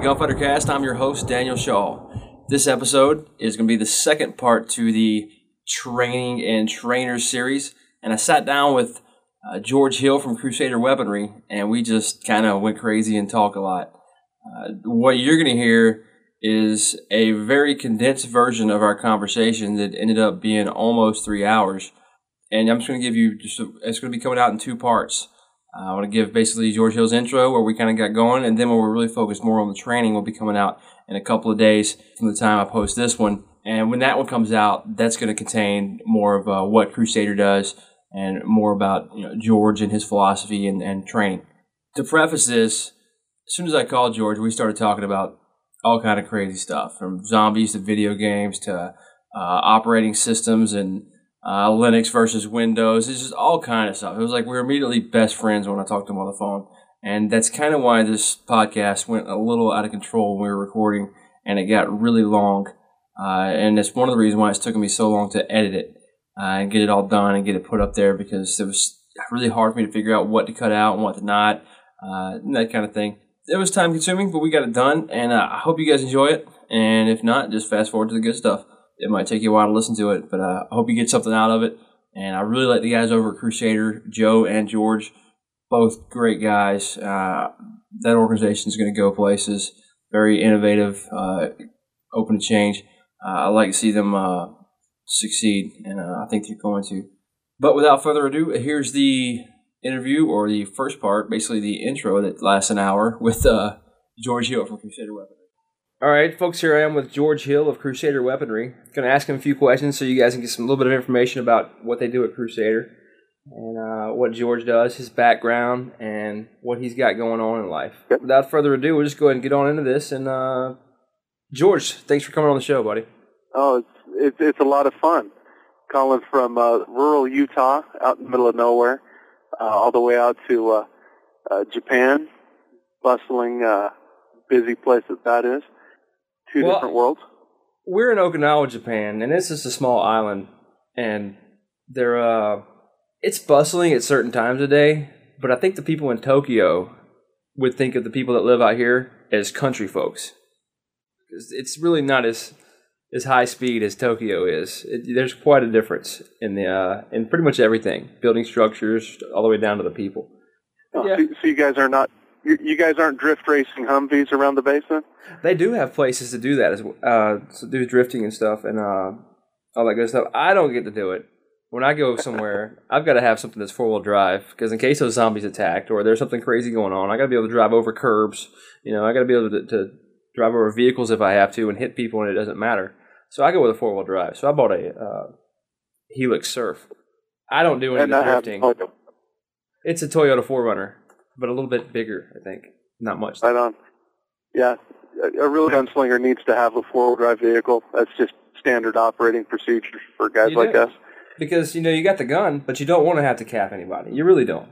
To Gunfighter Cast. I'm your host, Daniel Shaw. This episode is going to be the second part to the training and trainers series. And I sat down with uh, George Hill from Crusader Weaponry, and we just kind of went crazy and talked a lot. Uh, what you're going to hear is a very condensed version of our conversation that ended up being almost three hours. And I'm just going to give you just, a, it's going to be coming out in two parts. Uh, I want to give basically George Hill's intro where we kind of got going, and then when we're really focused more on the training, will be coming out in a couple of days from the time I post this one. And when that one comes out, that's going to contain more of uh, what Crusader does and more about you know, George and his philosophy and, and training. To preface this, as soon as I called George, we started talking about all kind of crazy stuff, from zombies to video games to uh, operating systems and uh, Linux versus Windows. It's just all kind of stuff. It was like we were immediately best friends when I talked to him on the phone. And that's kind of why this podcast went a little out of control when we were recording and it got really long. Uh, and that's one of the reasons why it's taken me so long to edit it uh, and get it all done and get it put up there because it was really hard for me to figure out what to cut out and what to not, uh, and that kind of thing. It was time consuming, but we got it done, and uh, I hope you guys enjoy it. And if not, just fast forward to the good stuff it might take you a while to listen to it, but uh, I hope you get something out of it. And I really like the guys over at Crusader, Joe and George, both great guys. Uh, that organization is going to go places. Very innovative, uh, open to change. Uh, I like to see them uh, succeed, and uh, I think they're going to. But without further ado, here's the interview or the first part, basically the intro that lasts an hour with George Hill from Crusader Weapons. All right, folks, here I am with George Hill of Crusader Weaponry. Going to ask him a few questions so you guys can get some little bit of information about what they do at Crusader and uh, what George does, his background, and what he's got going on in life. Yep. Without further ado, we'll just go ahead and get on into this. And uh, George, thanks for coming on the show, buddy. Oh, it's it's, it's a lot of fun. Calling from uh, rural Utah, out in the middle of nowhere, uh, all the way out to uh, uh, Japan, bustling, uh, busy place that that is two well, different worlds? We're in Okinawa, Japan, and it's just a small island, and there, uh, it's bustling at certain times of day. But I think the people in Tokyo would think of the people that live out here as country folks. It's really not as as high speed as Tokyo is. It, there's quite a difference in the uh, in pretty much everything, building structures all the way down to the people. Oh, yeah. so, so you guys are not you, guys aren't drift racing Humvees around the basin? They do have places to do that as uh, to do drifting and stuff and uh, all that good stuff. I don't get to do it. When I go somewhere, I've got to have something that's four wheel drive because in case those zombies attacked or there's something crazy going on, I got to be able to drive over curbs. You know, I got to be able to, to drive over vehicles if I have to and hit people and it doesn't matter. So I go with a four wheel drive. So I bought a uh, Hilux Surf. I don't do any drifting. It's a Toyota 4Runner but a little bit bigger, I think. Not much. Right on. Yeah, a real gunslinger needs to have a four-wheel drive vehicle. That's just standard operating procedure for guys you like do. us. Because you know you got the gun, but you don't want to have to cap anybody. You really don't.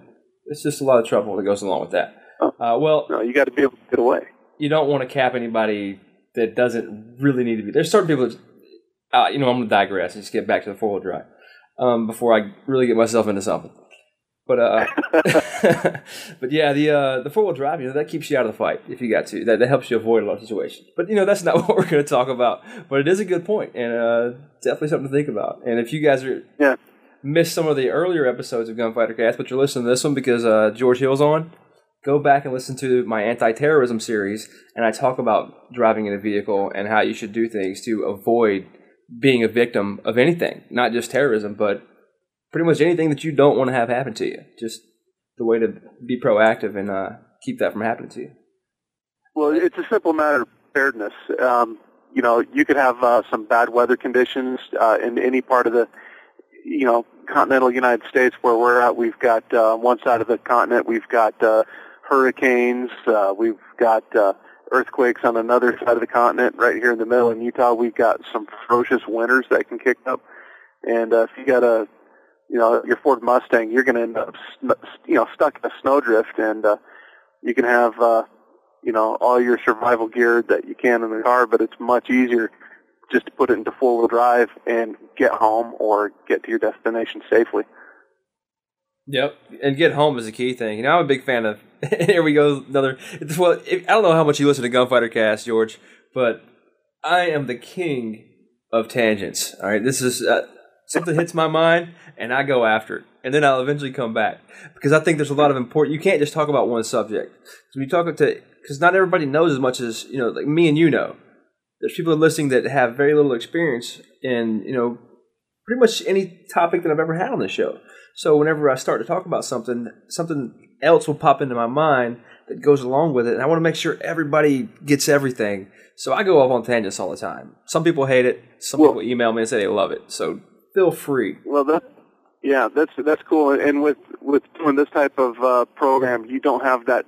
It's just a lot of trouble that goes along with that. Oh. Uh, well, no, you got to be able to get away. You don't want to cap anybody that doesn't really need to be. There's certain people that, uh, you know, I'm going to digress and just get back to the four-wheel drive um, before I really get myself into something. But uh, but yeah, the uh, the four wheel drive, you know, that keeps you out of the fight if you got to. That, that helps you avoid a lot of situations. But you know, that's not what we're going to talk about. But it is a good point, and uh, definitely something to think about. And if you guys are yeah missed some of the earlier episodes of Gunfighter Cast, but you're listening to this one because uh, George Hill's on, go back and listen to my anti-terrorism series, and I talk about driving in a vehicle and how you should do things to avoid being a victim of anything, not just terrorism, but pretty much anything that you don't want to have happen to you. Just the way to be proactive and uh, keep that from happening to you. Well, it's a simple matter of preparedness. Um, you know, you could have uh, some bad weather conditions uh, in any part of the, you know, continental United States where we're at. We've got uh, one side of the continent, we've got uh, hurricanes, uh, we've got uh, earthquakes on another side of the continent. Right here in the middle in Utah, we've got some ferocious winters that can kick up. And uh, if you got a you know, your Ford Mustang, you're going to end up, you know, stuck in a snowdrift, and uh, you can have, uh, you know, all your survival gear that you can in the car, but it's much easier just to put it into four-wheel drive and get home or get to your destination safely. Yep, and get home is a key thing. You know, I'm a big fan of Here we go. Another. Well, I don't know how much you listen to Gunfighter Cast, George, but I am the king of tangents. All right, this is uh, something hits my mind, and I go after it, and then I'll eventually come back because I think there's a lot of important. You can't just talk about one subject. So when you talk to, because not everybody knows as much as you know, like me and you know. There's people listening that have very little experience in you know pretty much any topic that I've ever had on the show. So whenever I start to talk about something, something else will pop into my mind that goes along with it, and I want to make sure everybody gets everything. So I go off on tangents all the time. Some people hate it. Some well, people email me and say they love it. So feel free. Well, that yeah, that's that's cool. And with with doing this type of uh, program, you don't have that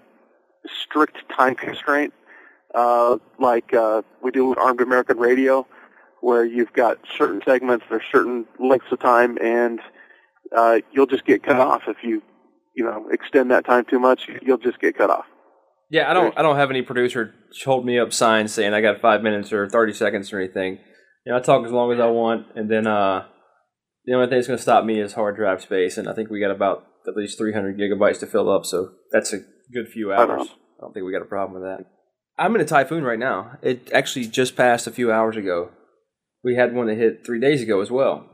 strict time constraint uh, like uh, we do with Armed American Radio, where you've got certain segments for certain lengths of time, and uh, you'll just get cut off if you you know extend that time too much. You'll just get cut off. Yeah, I don't. I don't have any producer hold me up signs saying I got five minutes or thirty seconds or anything. You know, I talk as long as I want, and then uh, the only thing that's going to stop me is hard drive space, and I think we got about at least three hundred gigabytes to fill up, so that's a good few hours. I don't, I don't think we got a problem with that. I'm in a typhoon right now. It actually just passed a few hours ago. We had one that hit three days ago as well,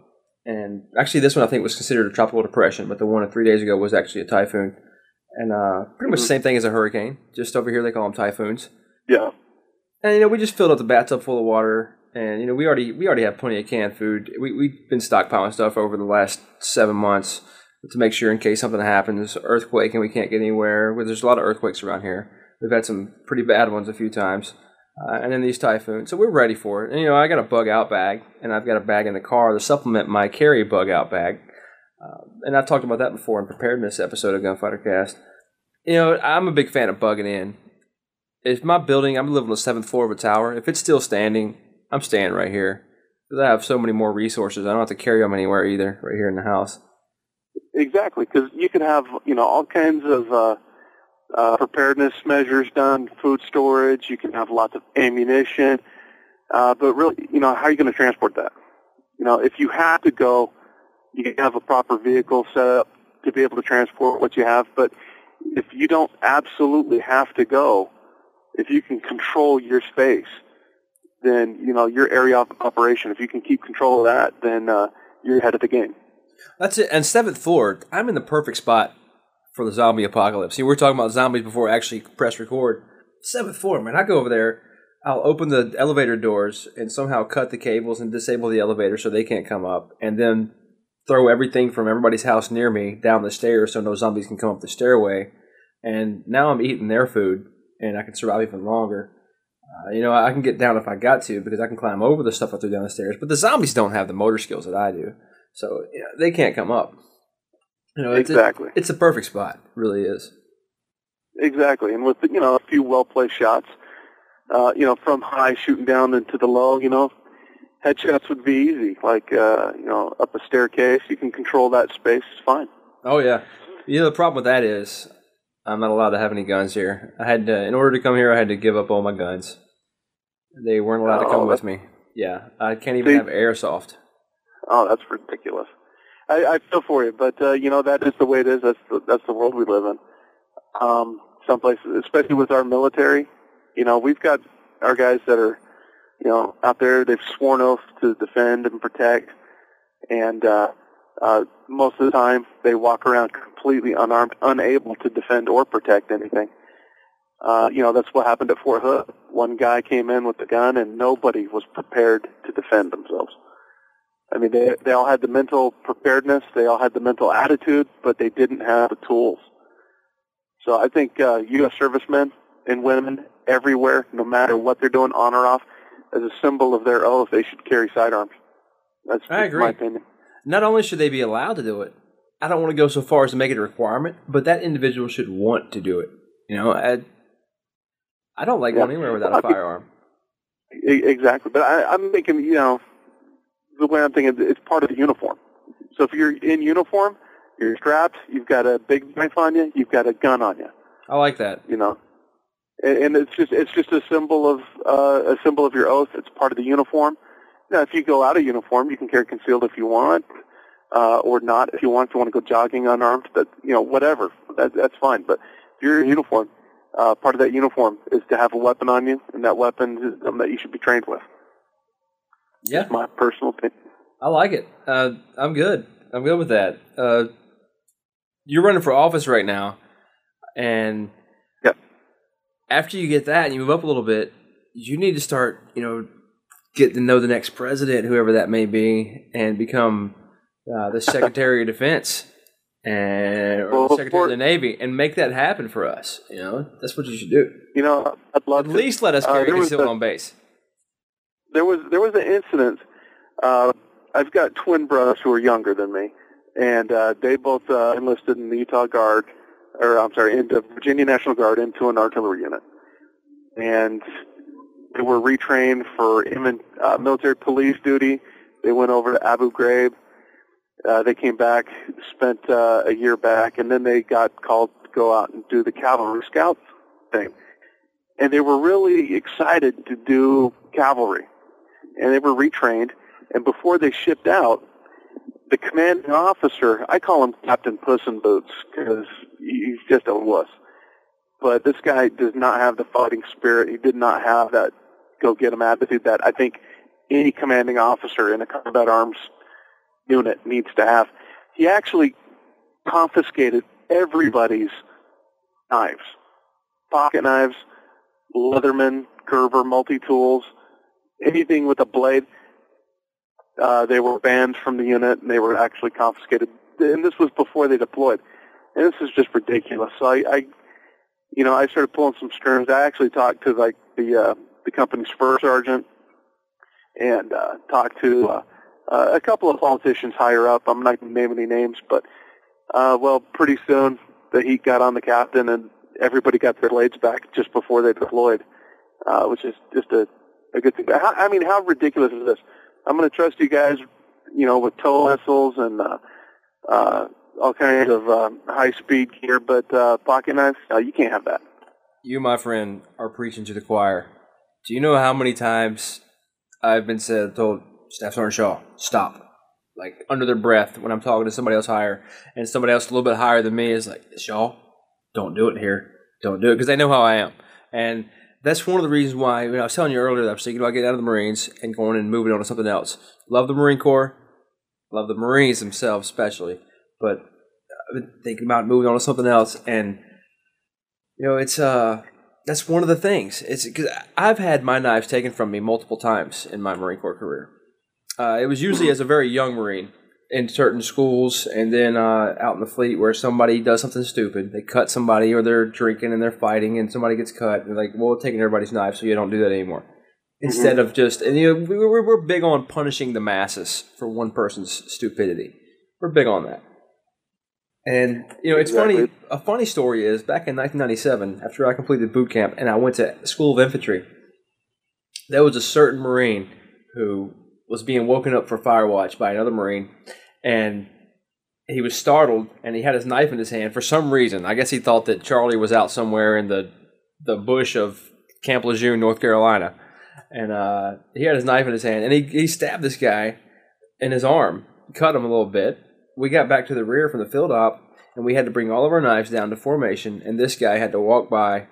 and actually this one I think was considered a tropical depression, but the one three days ago was actually a typhoon and uh, pretty much the mm-hmm. same thing as a hurricane. Just over here, they call them typhoons. Yeah. And you know, we just filled up the bathtub full of water, and you know, we already we already have plenty of canned food. We we've been stockpiling stuff over the last seven months to make sure in case something happens, earthquake, and we can't get anywhere. Well, there's a lot of earthquakes around here. We've had some pretty bad ones a few times. Uh, and then these typhoons. So we're ready for it. And, you know, I got a bug out bag, and I've got a bag in the car to supplement my carry bug out bag. Uh, and I've talked about that before in preparedness episode of Gunfighter Cast. You know, I'm a big fan of bugging in. If my building, I'm living on the seventh floor of a tower, if it's still standing, I'm staying right here. Because I have so many more resources. I don't have to carry them anywhere either, right here in the house. Exactly, because you can have, you know, all kinds of uh, uh, preparedness measures done, food storage, you can have lots of ammunition, uh, but really, you know, how are you going to transport that? You know, if you have to go you can have a proper vehicle set up to be able to transport what you have. But if you don't absolutely have to go, if you can control your space, then you know your area of operation. If you can keep control of that, then uh, you're ahead of the game. That's it. And seventh floor, I'm in the perfect spot for the zombie apocalypse. See, we were talking about zombies before I actually press record. Seventh floor, man. I go over there. I'll open the elevator doors and somehow cut the cables and disable the elevator so they can't come up, and then throw everything from everybody's house near me down the stairs so no zombies can come up the stairway. And now I'm eating their food, and I can survive even longer. Uh, you know, I can get down if I got to because I can climb over the stuff I threw down the stairs. But the zombies don't have the motor skills that I do, so you know, they can't come up. You know, it's exactly. A, it's a perfect spot. It really is. Exactly, and with you know a few well placed shots, uh, you know from high shooting down into the low, you know headshots would be easy. Like uh, you know, up a staircase, you can control that space. It's fine. Oh yeah. You know the problem with that is I'm not allowed to have any guns here. I had to, in order to come here, I had to give up all my guns. They weren't allowed oh, to come with me. Yeah, I can't even see, have airsoft. Oh, that's ridiculous. I, I feel for you, but uh, you know that is the way it is. That's the, that's the world we live in. Um, some places, especially with our military, you know, we've got our guys that are you know, out there they've sworn oath to defend and protect, and uh, uh, most of the time they walk around completely unarmed, unable to defend or protect anything. Uh, you know, that's what happened at Fort Hood. One guy came in with a gun, and nobody was prepared to defend themselves. I mean, they they all had the mental preparedness, they all had the mental attitude, but they didn't have the tools. So I think uh, U.S. servicemen and women everywhere, no matter what they're doing, on or off, as a symbol of their oath, they should carry sidearms. That's I agree. my opinion. Not only should they be allowed to do it, I don't want to go so far as to make it a requirement, but that individual should want to do it. You know, I, I don't like yeah. going anywhere without a firearm. Exactly, but I, I'm thinking, you know, the way I'm thinking, it's part of the uniform. So if you're in uniform, you're strapped, you've got a big knife on you, you've got a gun on you. I like that. You know, and, and it's just it's just a symbol of uh, a symbol of your oath. It's part of the uniform. Now, if you go out of uniform, you can carry concealed if you want, uh, or not if you want. If you want to go jogging unarmed, but you know whatever, that, that's fine. But if you're in uniform, uh, part of that uniform is to have a weapon on you, and that weapon is something that you should be trained with. Yeah, my personal opinion. I like it. Uh, I'm good. I'm good with that. Uh, you're running for office right now, and yep. after you get that and you move up a little bit, you need to start, you know, get to know the next president, whoever that may be, and become uh, the Secretary of Defense and or well, the Secretary of the Navy, and make that happen for us. You know, that's what you should do. You know, I'd love at to. least let us carry uh, concealed on base. There was there was an incident. Uh, I've got twin brothers who are younger than me, and uh, they both uh, enlisted in the Utah Guard, or I'm sorry, in the Virginia National Guard into an artillery unit, and they were retrained for uh, military police duty. They went over to Abu Ghraib. Uh, they came back, spent uh, a year back, and then they got called to go out and do the cavalry scout thing. And they were really excited to do cavalry. And they were retrained. And before they shipped out, the commanding officer, I call him Captain Puss in Boots because he's just a wuss. But this guy does not have the fighting spirit. He did not have that go get him attitude that I think any commanding officer in a combat arms unit needs to have. He actually confiscated everybody's knives, pocket knives, Leatherman, Gerber, multi-tools, anything with a blade. Uh, they were banned from the unit and they were actually confiscated. And this was before they deployed. And this is just ridiculous. So I, I you know, I started pulling some strings. I actually talked to like the uh, the company's first sergeant and uh, talked to uh, uh, a couple of politicians higher up. I'm not going to name any names, but uh, well, pretty soon the heat got on the captain, and everybody got their blades back just before they deployed, uh, which is just a, a good thing. How, I mean, how ridiculous is this? I'm going to trust you guys, you know, with tow missiles and uh, uh, all kinds of um, high-speed gear, but uh, pocket knives, no, you can't have that. You, my friend, are preaching to the choir. Do you know how many times I've been said, told Staff Sergeant Shaw, stop. Like under their breath when I'm talking to somebody else higher, and somebody else a little bit higher than me is like, Shaw, don't do it here. Don't do it because they know how I am. And that's one of the reasons why you know, I was telling you earlier that I was thinking about getting out of the Marines and going and moving on to something else. Love the Marine Corps, love the Marines themselves especially, but I've been thinking about moving on to something else. And you know, it's uh, that's one of the things. It's because I've had my knives taken from me multiple times in my Marine Corps career. Uh, it was usually as a very young Marine in certain schools and then uh, out in the fleet where somebody does something stupid. They cut somebody or they're drinking and they're fighting and somebody gets cut. And they're like, well, we're taking everybody's knife so you don't do that anymore. Mm-hmm. Instead of just, and you know, we're, we're big on punishing the masses for one person's stupidity. We're big on that. And you know, it's exactly. funny. A funny story is back in 1997, after I completed boot camp and I went to School of Infantry, there was a certain Marine who was being woken up for fire watch by another Marine, and he was startled and he had his knife in his hand for some reason. I guess he thought that Charlie was out somewhere in the the bush of Camp Lejeune, North Carolina, and uh, he had his knife in his hand and he he stabbed this guy in his arm, cut him a little bit. We got back to the rear from the field op and we had to bring all of our knives down to formation, and this guy had to walk by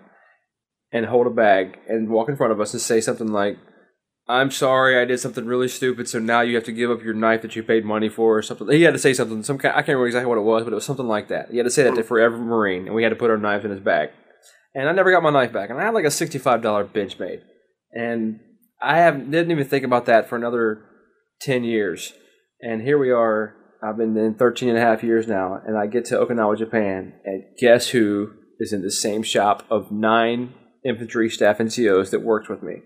and hold a bag and walk in front of us and say something like I'm sorry, I did something really stupid, so now you have to give up your knife that you paid money for, or something. He had to say something, some kind, I can't remember exactly what it was, but it was something like that. He had to say that to Forever Marine, and we had to put our knives in his bag. And I never got my knife back, and I had like a sixty-five dollar Benchmade, and I have didn't even think about that for another ten years. And here we are. I've been in 13 and a half years now, and I get to Okinawa, Japan, and guess who is in the same shop of nine infantry staff NCOs that worked with me?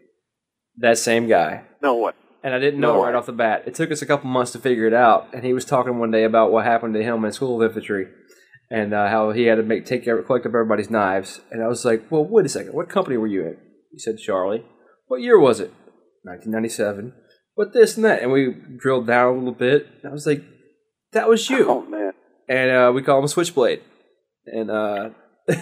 That same guy. No what? And I didn't know no right off the bat. It took us a couple months to figure it out. And he was talking one day about what happened to him in School of Infantry, and uh, how he had to make take care, collect up everybody's knives. And I was like, "Well, wait a second. What company were you in?" He said, "Charlie." What year was it? 1997. What this and that, and we drilled down a little bit. I was like, "That was you." Oh man. And uh, we call him a Switchblade. And uh,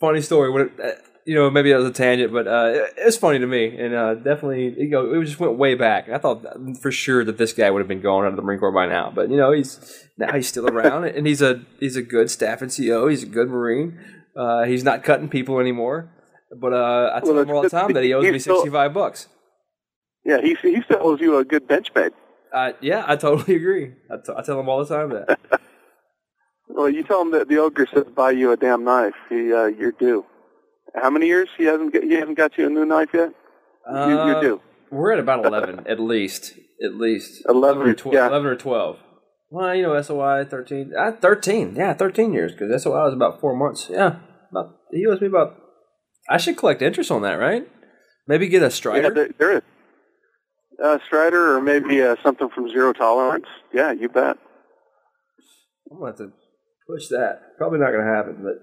funny story. When it, uh, you know, maybe that was a tangent, but uh, it, it's funny to me, and uh, definitely, you know, it just went way back. I thought for sure that this guy would have been going out of the Marine Corps by now, but you know, he's now he's still around, and he's a he's a good staff NCO. He's a good Marine. Uh, he's not cutting people anymore. But uh, I tell Well, him all the time that he owes me 65 bucks. Yeah, he he still owes you a good Benchmade. Uh, yeah, I totally agree. I, t- I tell him all the time that. Well, you tell him that the ogre says buy you a damn knife. He, uh, you're due. How many years he hasn't get, he hasn't got you a new knife yet? you, Uh, you're due. We're at about 11, at least. At least. 11, or 12, yeah. 11 or 12. Well, you know, SOI 13. Uh, 13. Yeah, 13 years, because SOI was about four months. Yeah. About, he owes me about. I should collect interest on that, right? Maybe get a Yeah, there, there is. Uh, Strider or maybe uh, something from Zero Tolerance. Yeah, you bet. I'm going to have to push that. Probably not going to happen, but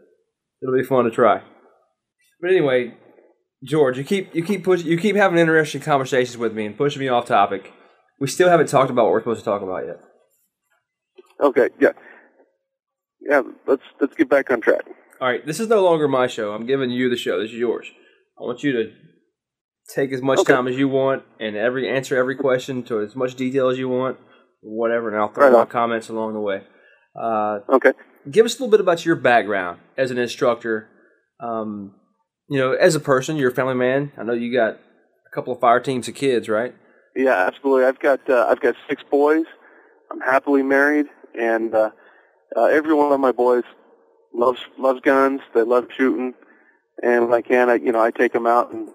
it'll be fun to try. But anyway, George, you keep you keep pushing, you keep having interesting conversations with me and pushing me off topic. We still haven't talked about what we're supposed to talk about yet. Okay, yeah. Yeah, let's let's get back on track. All right, this is no longer my show. I'm giving you the show. This is yours. I want you to take as much Okay. time as you want and every answer every question to as much detail as you want, whatever, and I'll throw Right my on. comments along the way. Uh, Okay. give us a little bit about your background as an instructor. Um, you know, as a person, you're a family man. I know you got a couple of fire teams of kids, right? Yeah, absolutely. I've got uh, I've got six boys. I'm happily married, and uh, uh, every one of my boys loves loves guns. They love shooting, and when I can, I you know I take them out and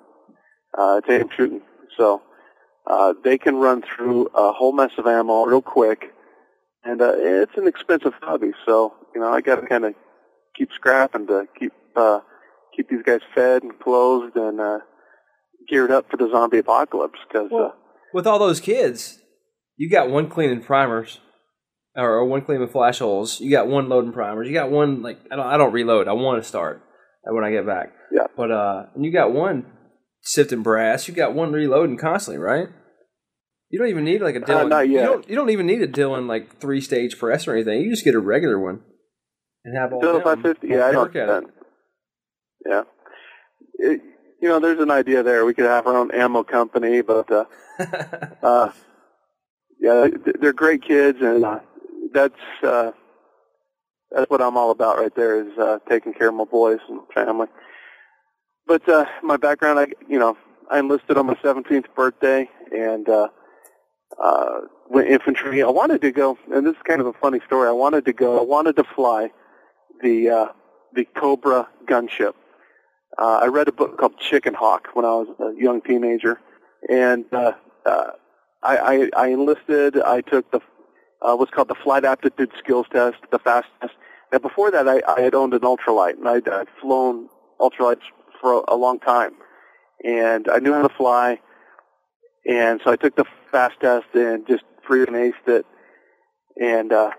uh, them shooting. So uh, they can run through a whole mess of ammo real quick, and uh, it's an expensive hobby. So you know I got to kind of keep scrapping to keep uh, keep these guys fed and clothed and uh, geared up for the zombie apocalypse because. Uh, With all those kids, you got one cleaning primers, or, one cleaning flash holes. You got one loading primers. You got one like I don't I don't reload. I want to start when I get back. Yeah. But uh, and you got one sifting brass. You got one reloading constantly, right? You don't even need like a Dillon. Uh, not yet. You don't. You don't even need a Dillon like three stage press or anything. You just get a regular one and have all. Them 550? Yeah, I work at it. Yeah. It, you know, there's an idea there. We could have our own ammo company, but uh, uh, yeah, they're great kids, and uh, that's uh, that's what I'm all about right there is uh, taking care of my boys and family. But uh, my background, I you know, I enlisted on my 17th birthday and uh, uh, went infantry. I wanted to go, and this is kind of a funny story. I wanted to go. I wanted to fly the uh, the Cobra gunship. Uh, I read a book called Chickenhawk when I was a young teenager, and uh, uh, I, I, I enlisted. I took the uh, what's called the Flight Aptitude Skills Test, the FAST test. Now, before that, I, I had owned an ultralight, and I'd, I'd flown ultralights for a, a long time, and I knew how to fly. And so I took the FAST test and just freaking aced it, and uh,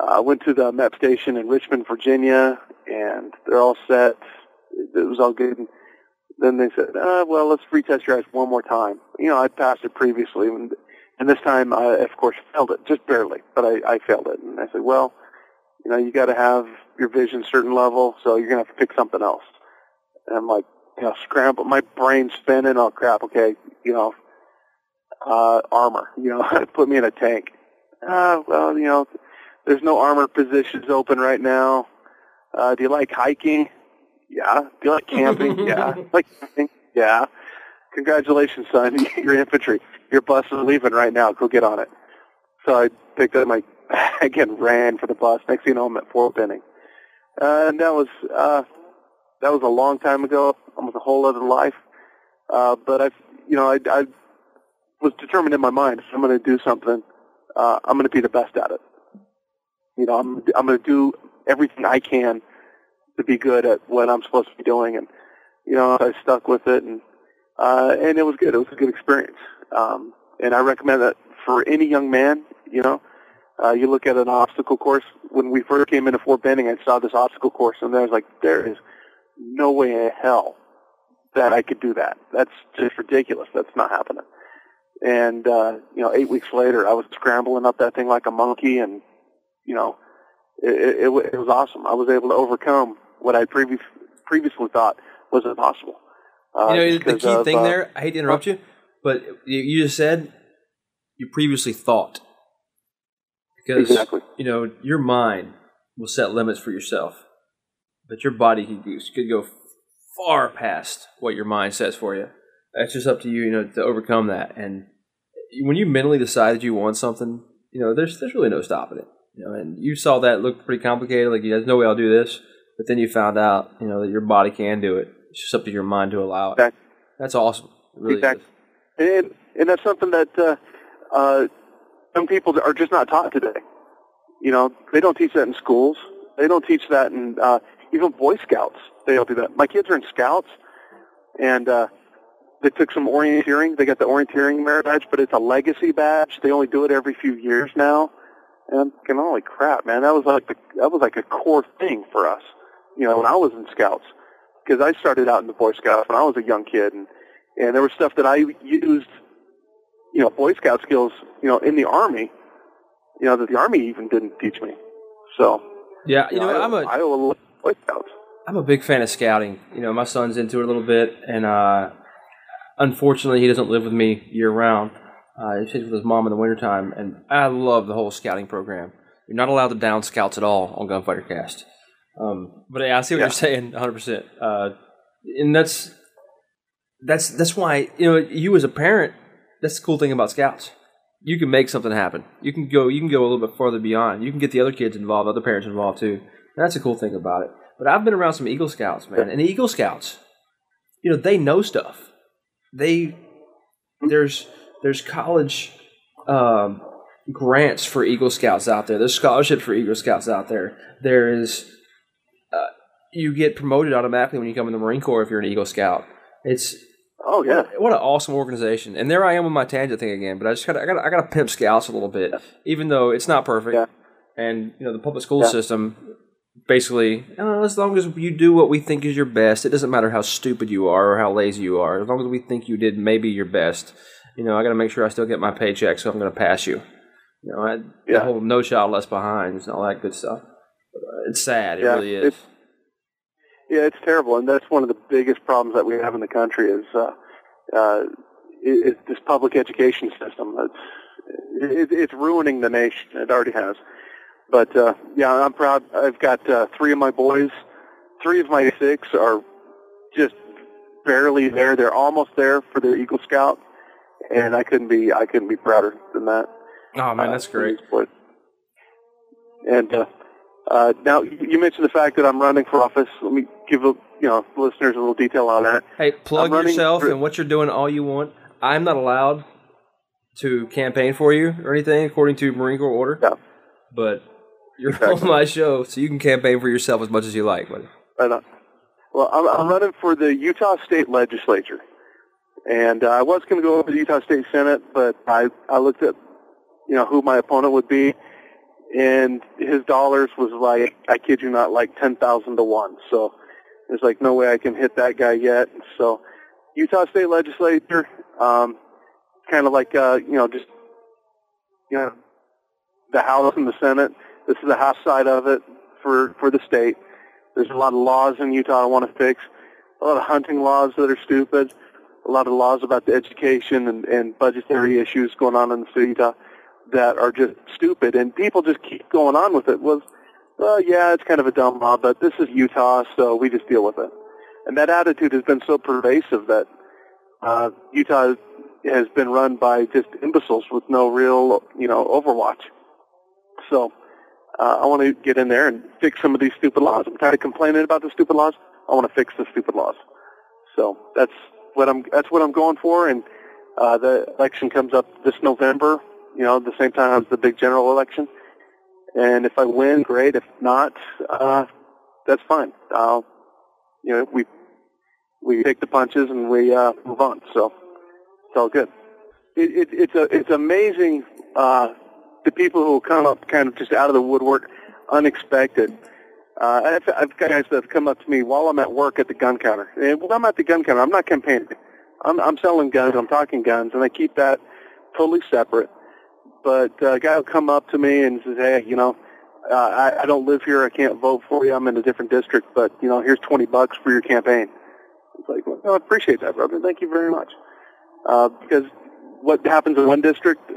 I went to the MEP station in Richmond, Virginia, and they're all set. It was all good. And then they said, uh, well, let's retest your eyes one more time. You know, I'd passed it previously, and, and this time I, of course, failed it, just barely, but I, I failed it. And I said, well, you know, you got to have your vision certain level, so you're going to have to pick something else. And I'm like, you know, scramble, my brain's spinning, oh crap, okay, you know, uh, armor, you know, put me in a tank. Uh, well, you know, there's no armor positions open right now. Uh, do you like hiking? Yeah. Do you like camping? yeah. Like camping? Yeah. Congratulations, son. You're infantry. Your bus is leaving right now. Go get on it. So I picked up my, again, ran for the bus. Next thing you know, I'm at Fort Benning. Uh, and that was, uh, that was a long time ago, almost a whole other life. Uh, but I, you know, I, I was determined in my mind, if I'm going to do something, uh, I'm going to be the best at it. You know, I'm, I'm going to do everything I can to be good at what I'm supposed to be doing. And, you know, I stuck with it and, uh, and it was good. It was a good experience. Um, and I recommend that for any young man, you know, uh, you look at an obstacle course. When we first came into Fort Benning, I saw this obstacle course and I was like, there is no way in hell that I could do that. That's just ridiculous. That's not happening. And, uh, you know, eight weeks later, I was scrambling up that thing like a monkey and, you know, it, it, it was awesome. I was able to overcome what I previous, previously thought was impossible. Uh, you know, the key of, thing uh, there, I hate to interrupt you, but you, you just said you previously thought. Because, Exactly. you know, your mind will set limits for yourself but your body could go, could go far past what your mind says for you. It's just up to you, you know, to overcome that. And when you mentally decide that you want something, you know, there's there's really no stopping it. You know, and you saw that look pretty complicated, like there's no way I'll do this. But then you found out, you know, that your body can do it. It's just up to your mind to allow it. Exactly. That's awesome. It really exactly. is. And and that's something that uh, uh, some people are just not taught today. You know, they don't teach that in schools. They don't teach that in uh, even Boy Scouts. They don't do that. My kids are in Scouts, and uh, they took some orienteering. They got the orienteering merit badge, but it's a legacy badge. They only do it every few years now. And I'm thinking, holy crap, man, that was like the, that was like a core thing for us. You know, when I was in Scouts, because I started out in the Boy Scouts when I was a young kid, and and there was stuff that I used, you know, Boy Scout skills, you know, in the Army, you know, that the Army even didn't teach me. So Yeah, you know, I, I'm a I owe a Boy Scouts. I'm a big fan of scouting. You know, my son's into it a little bit, and uh, unfortunately, he doesn't live with me year round. Uh, he stays with his mom in the wintertime, and I love the whole scouting program. You're not allowed to down scouts at all on Gunfighter Cast. Um, but yeah, I see what Yeah. you're saying, 100. percent uh, And that's that's that's why you know you as a parent. That's the cool thing about scouts. You can make something happen. You can go. You can go a little bit further beyond. You can get the other kids involved, other parents involved too. That's a cool thing about it. But I've been around some Eagle Scouts, man, and the Eagle Scouts, you know, they know stuff. They there's there's college um, grants for Eagle Scouts out there. There's scholarships for Eagle Scouts out there. There is uh, you get promoted automatically when you come in the Marine Corps if you're an Eagle Scout. It's Oh yeah, what an awesome organization. And there I am with my tangent thing again. But I just got I got I got to pimp Scouts a little bit, even though it's not perfect. Yeah. And you know the public school Yeah. system, basically, uh, as long as you do what we think is your best, it doesn't matter how stupid you are or how lazy you are. As long as we think you did maybe your best, you know, I got to make sure I still get my paycheck, so I'm going to pass you. You know, I, the Yeah. whole no child left behind and all that good stuff. Uh, it's sad. It Yeah, really is. it's- yeah, it's terrible, and that's one of the biggest problems that we have in the country is uh, uh, it, it's this public education system. It's it, it's ruining the nation. It already has. But uh, yeah, I'm proud. I've got uh, three of my boys. Three of my six are just barely there. They're almost there for their Eagle Scout, and I couldn't be I couldn't be prouder than that. oh man, uh, that's great. for boys. And uh, uh, now you you mentioned the fact that I'm running for office. Let me give a, you know listeners a little detail on that. Hey, plug yourself for- and what you're doing all you want. I'm not allowed to campaign for you or anything according to Marine Corps order. Yeah. But you're Exactly. on my show, so you can campaign for yourself as much as you like, buddy. Right on. Well, I'm, I'm running for the Utah State Legislature, and uh, I was going to go over the Utah State Senate, but I I looked at you know who my opponent would be, and his dollars was like I kid you not like ten thousand to one. So there's like no way I can hit that guy yet. So Utah State Legislature, um, kind of like uh, you know just you know the House and the Senate. This is the half side of it for for the state. There's a lot of laws in Utah I want to fix. A lot of hunting laws that are stupid. A lot of laws about the education and, and budgetary issues going on in the state of Utah that are just stupid. And people just keep going on with it. Was, well, yeah, it's kind of a dumb law, but this is Utah, so we just deal with it. And that attitude has been so pervasive that uh, Utah has been run by just imbeciles with no real, you know, overwatch. So uh, I want to get in there and fix some of these stupid laws. I'm tired of complaining about the stupid laws. I want to fix the stupid laws. So that's what I'm. That's what I'm going for. And uh, the election comes up this November. You know, the same time as the big general election. And if I win, great. If not, uh, that's fine. I'll, you know, we we take the punches and we uh, move on. So it's all good. It, it, it's a it's amazing uh, the people who come up kind of just out of the woodwork, unexpected. Uh, I've, I've got guys that have come up to me while I'm at work at the gun counter. And when I'm at the gun counter, I'm not campaigning. I'm, I'm selling guns. I'm talking guns, and I keep that totally separate. But uh, a guy will come up to me and says, "Hey, you know, uh, I, I don't live here. I can't vote for you. I'm in a different district, but you know, here's 20 bucks for your campaign." It's like, well, I appreciate that, brother. Thank you very much. Uh, because what happens in one district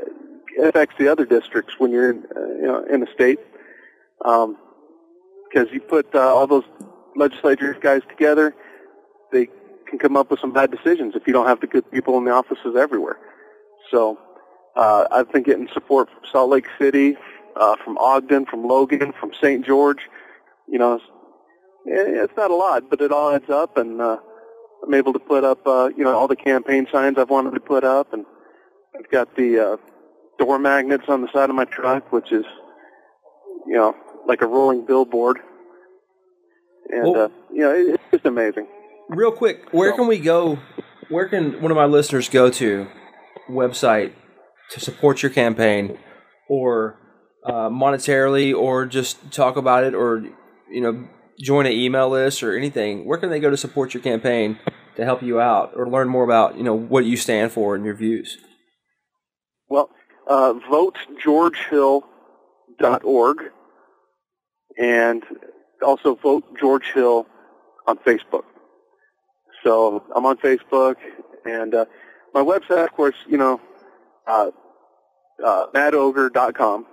affects the other districts when you're in, uh, you know, in a state. Um, because you put uh, all those legislators guys together, they can come up with some bad decisions if you don't have the good people in the offices everywhere. So uh, I've been getting support from Salt Lake City, uh, from Ogden, from Logan, from St. George. You know, it's, it's not a lot, but it all adds up, and uh, I'm able to put up, uh, you know, all the campaign signs I've wanted to put up, and I've got the uh, door magnets on the side of my truck, which is, you know, like a rolling billboard. And, well, uh, you know, it, it's just amazing. Real quick, where so, can we go? Where can one of my listeners go to website to support your campaign or uh, monetarily or just talk about it or, you know, join an email list or anything? Where can they go to support your campaign to help you out or learn more about, you know, what you stand for and your views? Well, uh, votegeorgehill.org and also vote George Hill on Facebook. So I'm on Facebook, and uh, my website, of course, you know, uh, uh, madogre.com.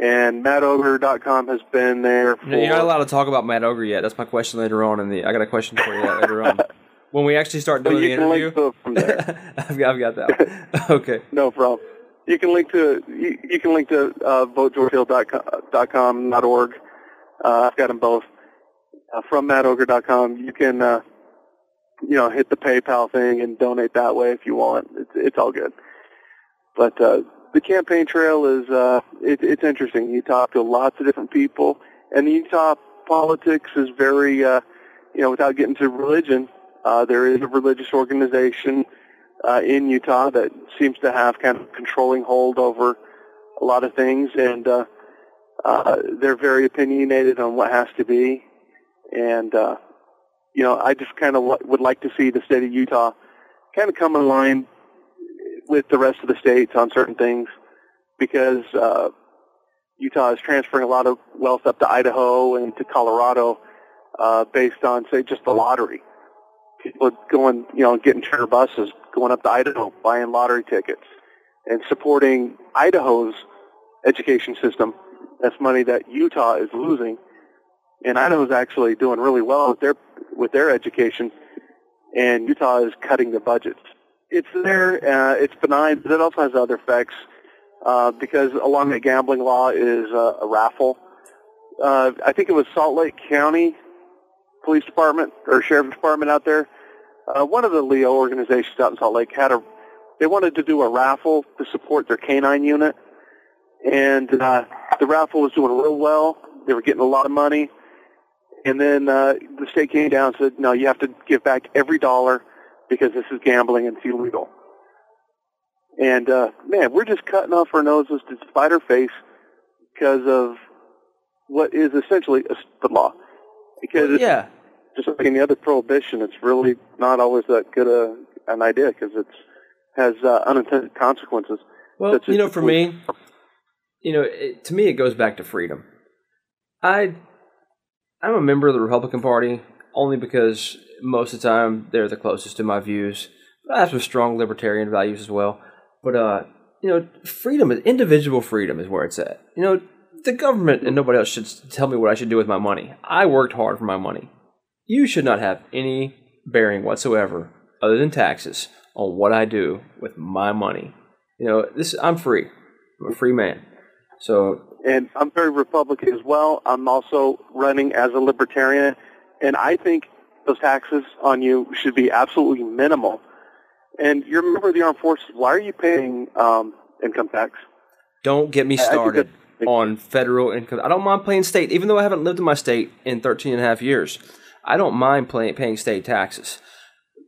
And madogre.com has been there for... You're not allowed to talk about Mad Ogre yet. That's my question later on. In the I got a question for you later on. when we actually start doing the interview. from there. I've, got, I've got that. okay. No problem. You can link to you, you can link to uh, votegeorgehill.com, .org. Uh, I've got them both. Uh, from madogre.com, you can uh, you know hit the PayPal thing and donate that way if you want. It's it's all good. But uh, the campaign trail is uh, it, it's interesting. You talk to lots of different people, and Utah politics is very uh, you know without getting to religion. Uh, there is a religious organization uh, in Utah that seems to have kind of controlling hold over a lot of things, and uh, uh, they're very opinionated on what has to be. And uh, you know, I just kind of would like to see the state of Utah kind of come in line with the rest of the states on certain things, because uh, Utah is transferring a lot of wealth up to Idaho and to Colorado uh, based on, say, just the lottery. People going, you know, getting charter buses going up to Idaho, buying lottery tickets, and supporting Idaho's education system. That's money that Utah is losing, and Idaho's actually doing really well with their with their education, and Utah is cutting the budgets. It's there, uh, it's benign, but it also has other effects uh, because along the gambling law is uh, a raffle. Uh, I think it was Salt Lake County Police Department or Sheriff's Department out there uh, one of the Leo organizations out in Salt Lake had a, they wanted to do a raffle to support their canine unit, and uh, the raffle was doing real well. They were getting a lot of money, and then uh, the state came down and said, no, you have to give back every dollar because this is gambling and it's illegal. And uh, man, we're just cutting off our noses to spite our face because of what is essentially a stupid law. Because yeah, just like any other prohibition, it's really not always that good a, an idea because it has uh, unintended consequences. Well, you know, for me, you know, it, to me, it goes back to freedom. I, I'm a member of the Republican Party only because most of the time they're the closest to my views. But I have some strong libertarian values as well. But uh, you know, freedom, individual freedom, is where it's at. You know, the government and nobody else should tell me what I should do with my money. I worked hard for my money you should not have any bearing whatsoever other than taxes on what I do with my money. You know, this I'm free. I'm a free man. So and I'm very Republican as well. I'm also running as a libertarian and I think those taxes on you should be absolutely minimal. And you're a member of the armed forces. Why are you paying um, income tax? Don't get me started on federal income. I don't mind paying state, even though I haven't lived in my state in 13 and a half years. I don't mind pay, paying state taxes.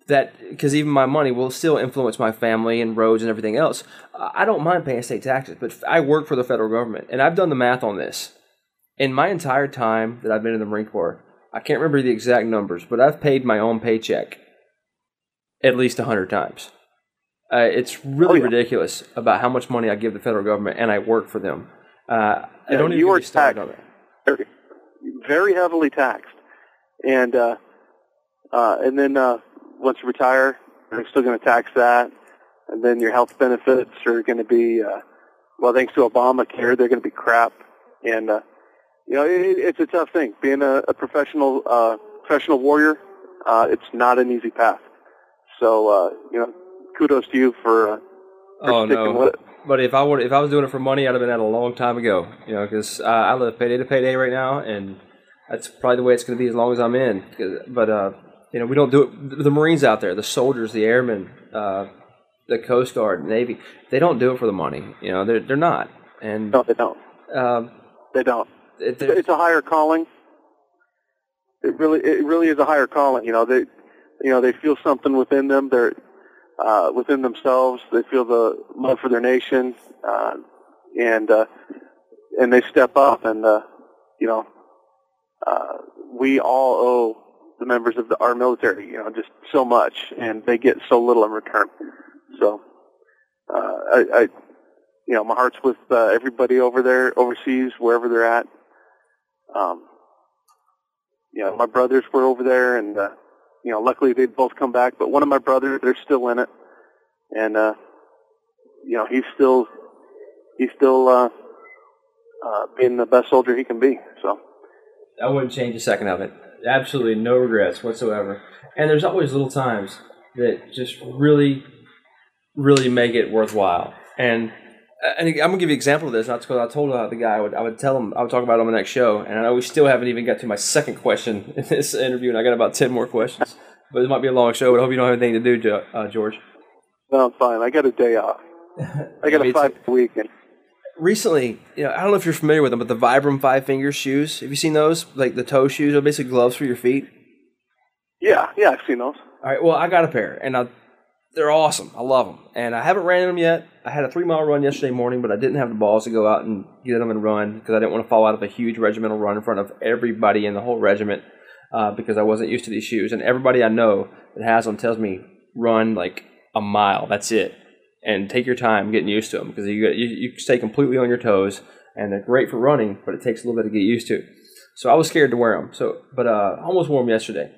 That because even my money will still influence my family and roads and everything else. I don't mind paying state taxes, but I work for the federal government, and I've done the math on this. In my entire time that I've been in the Marine Corps, I can't remember the exact numbers, but I've paid my own paycheck at least a hundred times. Uh, it's really oh, yeah. ridiculous about how much money I give the federal government, and I work for them. Uh, I don't even get started on it. Very heavily taxed and uh, uh, and then uh, once you retire, they're still going to tax that, and then your health benefits are going to be uh, well, thanks to Obamacare, they're going to be crap, and uh, you know, it, it's a tough thing. Being a, a professional uh, professional warrior, uh, it's not an easy path. So, uh, you know, kudos to you for, uh, for oh no, but if I would, if I was doing it for money, I'd have been at a long time ago. You know, because uh, I live payday to payday right now, and that's probably the way it's going to be as long as I'm in. But uh, you know, we don't do it. The Marines out there, the soldiers, the airmen, uh, the Coast Guard, Navy, they don't do it for the money. You know, they're they're not. And No, they don't. um, They don't. it, It's a higher calling. It really, it really is a higher calling. You know, they, you know, they feel something within them. They're uh, within themselves. They feel the love for their nation, uh, and uh, and they step up. And uh, you know, uh, we all owe the members of the, our military, you know, just so much, and they get so little in return. So, uh, I, I, you know, my heart's with uh, everybody over there, overseas, wherever they're at. Um, you know, my brothers were over there, and uh, you know, luckily they'd both come back. But one of my brothers, they're still in it, and uh, you know, he's still he's still uh, uh, being the best soldier he can be. So. I wouldn't change a second of it. Absolutely no regrets whatsoever. And there's always little times that just really, really make it worthwhile. And and I'm gonna give you an example of this. Not because I told uh, the guy I would, I would tell him I would talk about it on the next show. And I know we still haven't even got to my second question in this interview, and I got about ten more questions. But it might be a long show. But I hope you don't have anything to do, uh, George. No, I'm fine. I got a day off. I got a five weekend. recently, you know, I don't know if you're familiar with them, but the Vibram Five Finger shoes. Have you seen those? Like the toe shoes, are basically gloves for your feet. Yeah, yeah, I've seen those. All right, well, I got a pair, and I, they're awesome. I love them, and I haven't ran in them yet. I had a three mile run yesterday morning, but I didn't have the balls to go out and get them and run because I didn't want to fall out of a huge regimental run in front of everybody in the whole regiment uh, because I wasn't used to these shoes. And everybody I know that has them tells me run like a mile. That's it, and take your time getting used to them because you, you you stay completely on your toes, and they're great for running, but it takes a little bit to get used to. So I was scared to wear them. So, but uh, I almost wore them yesterday.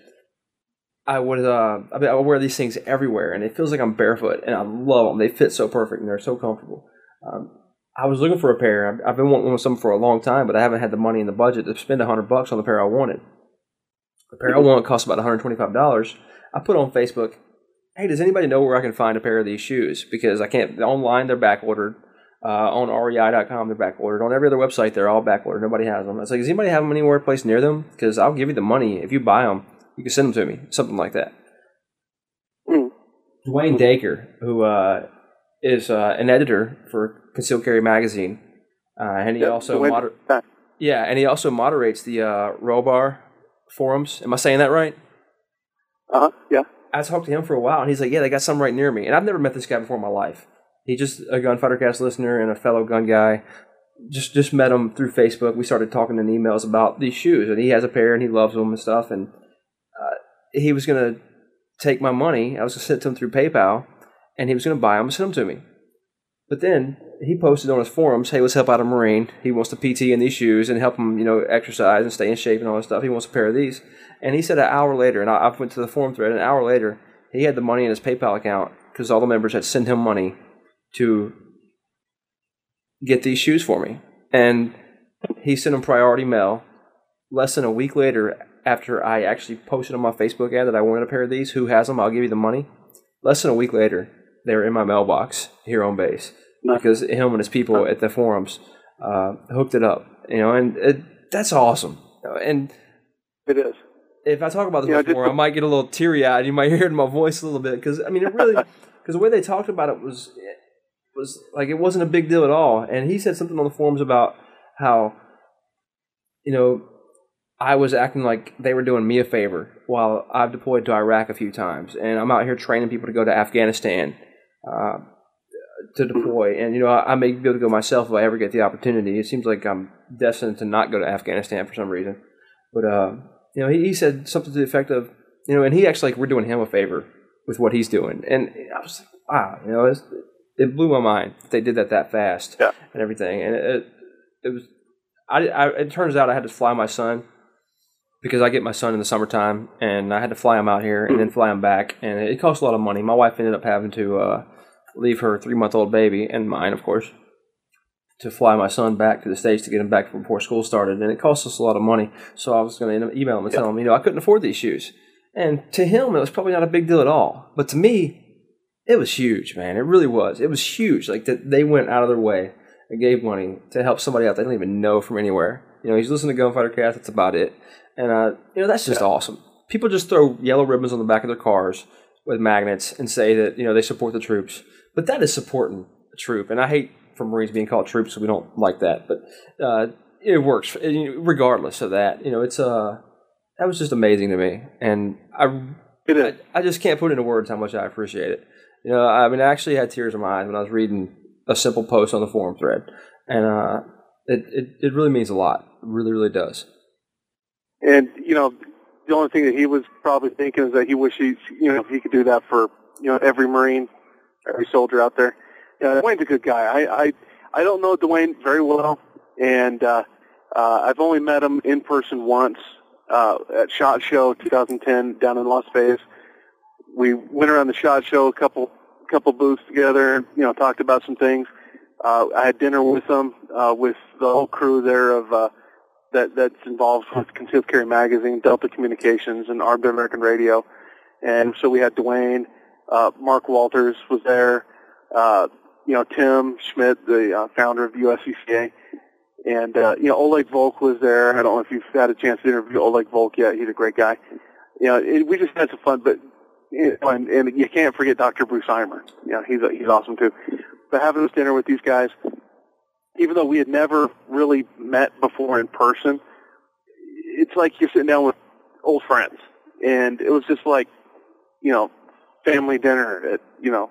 I would uh, I, mean, I wear these things everywhere, and it feels like I'm barefoot, and I love them. They fit so perfect, and they're so comfortable. Um, I was looking for a pair. I've, I've been wanting some for a long time, but I haven't had the money in the budget to spend a hundred bucks on the pair I wanted. The pair I want cost about one hundred twenty-five dollars. I put on Facebook, "Hey, does anybody know where I can find a pair of these shoes?" Because I can't online. They're back ordered. Uh, on REI.com, they're back ordered. On every other website, they're all back ordered. Nobody has them. I was like, does anybody have them anywhere place near them? Because I'll give you the money if you buy them. You can send them to me, something like that. Mm. Dwayne Daiker, who uh, is uh, an editor for Concealed Carry Magazine, uh, and he Yeah, also moder- yeah. and he also moderates the uh, Rohrbaugh forums. Am I saying that right? Uh huh. Yeah. I talked to him for a while, and he's like, "Yeah, they got some right near me." And I've never met this guy before in my life. He's just a Gunfighter Cast listener and a fellow gun guy. Just just met him through Facebook. We started talking in emails about these shoes, and he has a pair, and he loves them and stuff. And he was gonna take my money. I was gonna send it to him through PayPal, and he was gonna buy them and send them to me. But then he posted on his forums, "Hey, let's help out a Marine. He wants to PT in these shoes and help him, you know, exercise and stay in shape and all this stuff. He wants a pair of these." And he said an hour later, and I, I went to the forum thread. An hour later, he had the money in his PayPal account because all the members had sent him money to get these shoes for me, and he sent them priority mail. Less than a week later, after I actually posted on my Facebook ad that I wanted a pair of these, who has them? I'll give you the money. Less than a week later, they were in my mailbox here on base because him and his people at the forums uh, hooked it up. You know, and it, that's awesome. And It is. if I talk about this Yeah, before, I might get a little teary eyed. You might hear it in my voice a little bit because I mean, it really because the way they talked about it was it was like it wasn't a big deal at all. And he said something on the forums about how you know I was acting like they were doing me a favor while I've deployed to Iraq a few times, and I'm out here training people to go to Afghanistan. Uh, to deploy, and you know, I, I may be able to go myself if I ever get the opportunity. It seems like I'm destined to not go to Afghanistan for some reason, but uh, you know, he, he said something to the effect of, you know, and he actually like we're doing him a favor with what he's doing, and I was like, wow, you know, it's, it blew my mind that they did that that fast Yeah. and everything, and it, it, it was, I, I, it turns out I had to fly my son because I get my son in the summertime, and I had to fly him out here and then fly him back, and it cost a lot of money. My wife ended up having to uh, leave her three month old baby and mine, of course, to fly my son back to the states to get him back before school started, and it cost us a lot of money. So I was going to email him and tell him, you know, I couldn't afford these shoes. And to him, it was probably not a big deal at all, but to me, it was huge, man. It really was. It was huge. Like that, they went out of their way and gave money to help somebody out they don't even know from anywhere. You know, he's listening to Gunfighter Cast. That's about it. And uh, you know, that's just yeah. awesome. People just throw yellow ribbons on the back of their cars with magnets and say that you know they support the troops, but that is supporting a troop. And I hate for Marines being called troops, so we don't like that. But uh, it works regardless of that. You know, it's uh that was just amazing to me, and I, I, I just can't put into words how much I appreciate it. You know, I mean, I actually had tears in my eyes when I was reading a simple post on the forum thread, and uh, it, it it really means a lot. It really, really does. And you know, the only thing that he was probably thinking is that he wishes you know he could do that for you know every Marine, every soldier out there. Yeah, Dwayne's a good guy. I I I don't know Dwayne very well, and uh, uh, I've only met him in person once uh, at Shot Show 2010 down in Las Vegas. We went around the Shot Show a couple couple booths together, and you know talked about some things. Uh, I had dinner with them, uh, with the whole crew there of uh, that that's involved with Concealed Carry Magazine, Delta Communications, and Armed American Radio. And so we had Dwayne, uh, Mark Walters was there, uh, you know, Tim Schmidt, the uh, founder of USCCA, and uh, you know, Oleg Volk was there. I don't know if you've had a chance to interview Oleg Volk yet. He's a great guy. You know, it, we just had some fun, but you know, and, and you can't forget Dr. Bruce Eimer. You know, he's a, he's awesome too. But having this dinner with these guys, even though we had never really met before in person, it's like you're sitting down with old friends, and it was just like, you know, family dinner at you know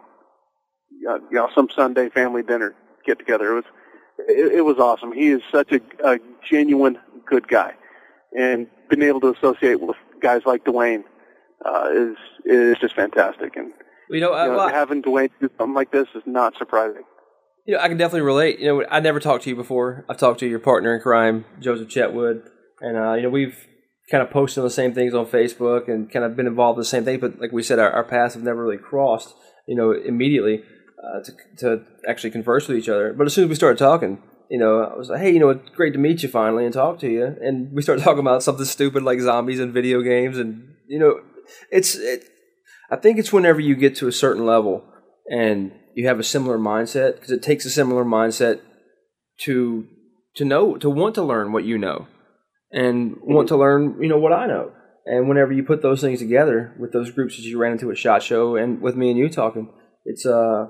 you know, some Sunday family dinner get together. It was it, it was awesome. He is such a, a genuine good guy, and being able to associate with guys like Dwayne uh, is is just fantastic. And you know, you know well, having Dwayne do something like this is not surprising. You know, I can definitely relate. You know, I never talked to you before. I've talked to your partner in crime, Joseph Chetwood, and uh, you know we've kind of posted on the same things on Facebook and kind of been involved in the same thing. But like we said, our, our paths have never really crossed. You know, immediately uh, to, to actually converse with each other. But as soon as we started talking, you know, I was like, hey, you know, it's great to meet you finally and talk to you. And we started talking about something stupid like zombies and video games. And, you know, it's, it, I think it's whenever you get to a certain level and you have a similar mindset, because it takes a similar mindset to, to know, to want to learn what you know and want to learn, you know, what I know. And whenever you put those things together with those groups that you ran into at Shot Show and with me and you talking, it's, uh,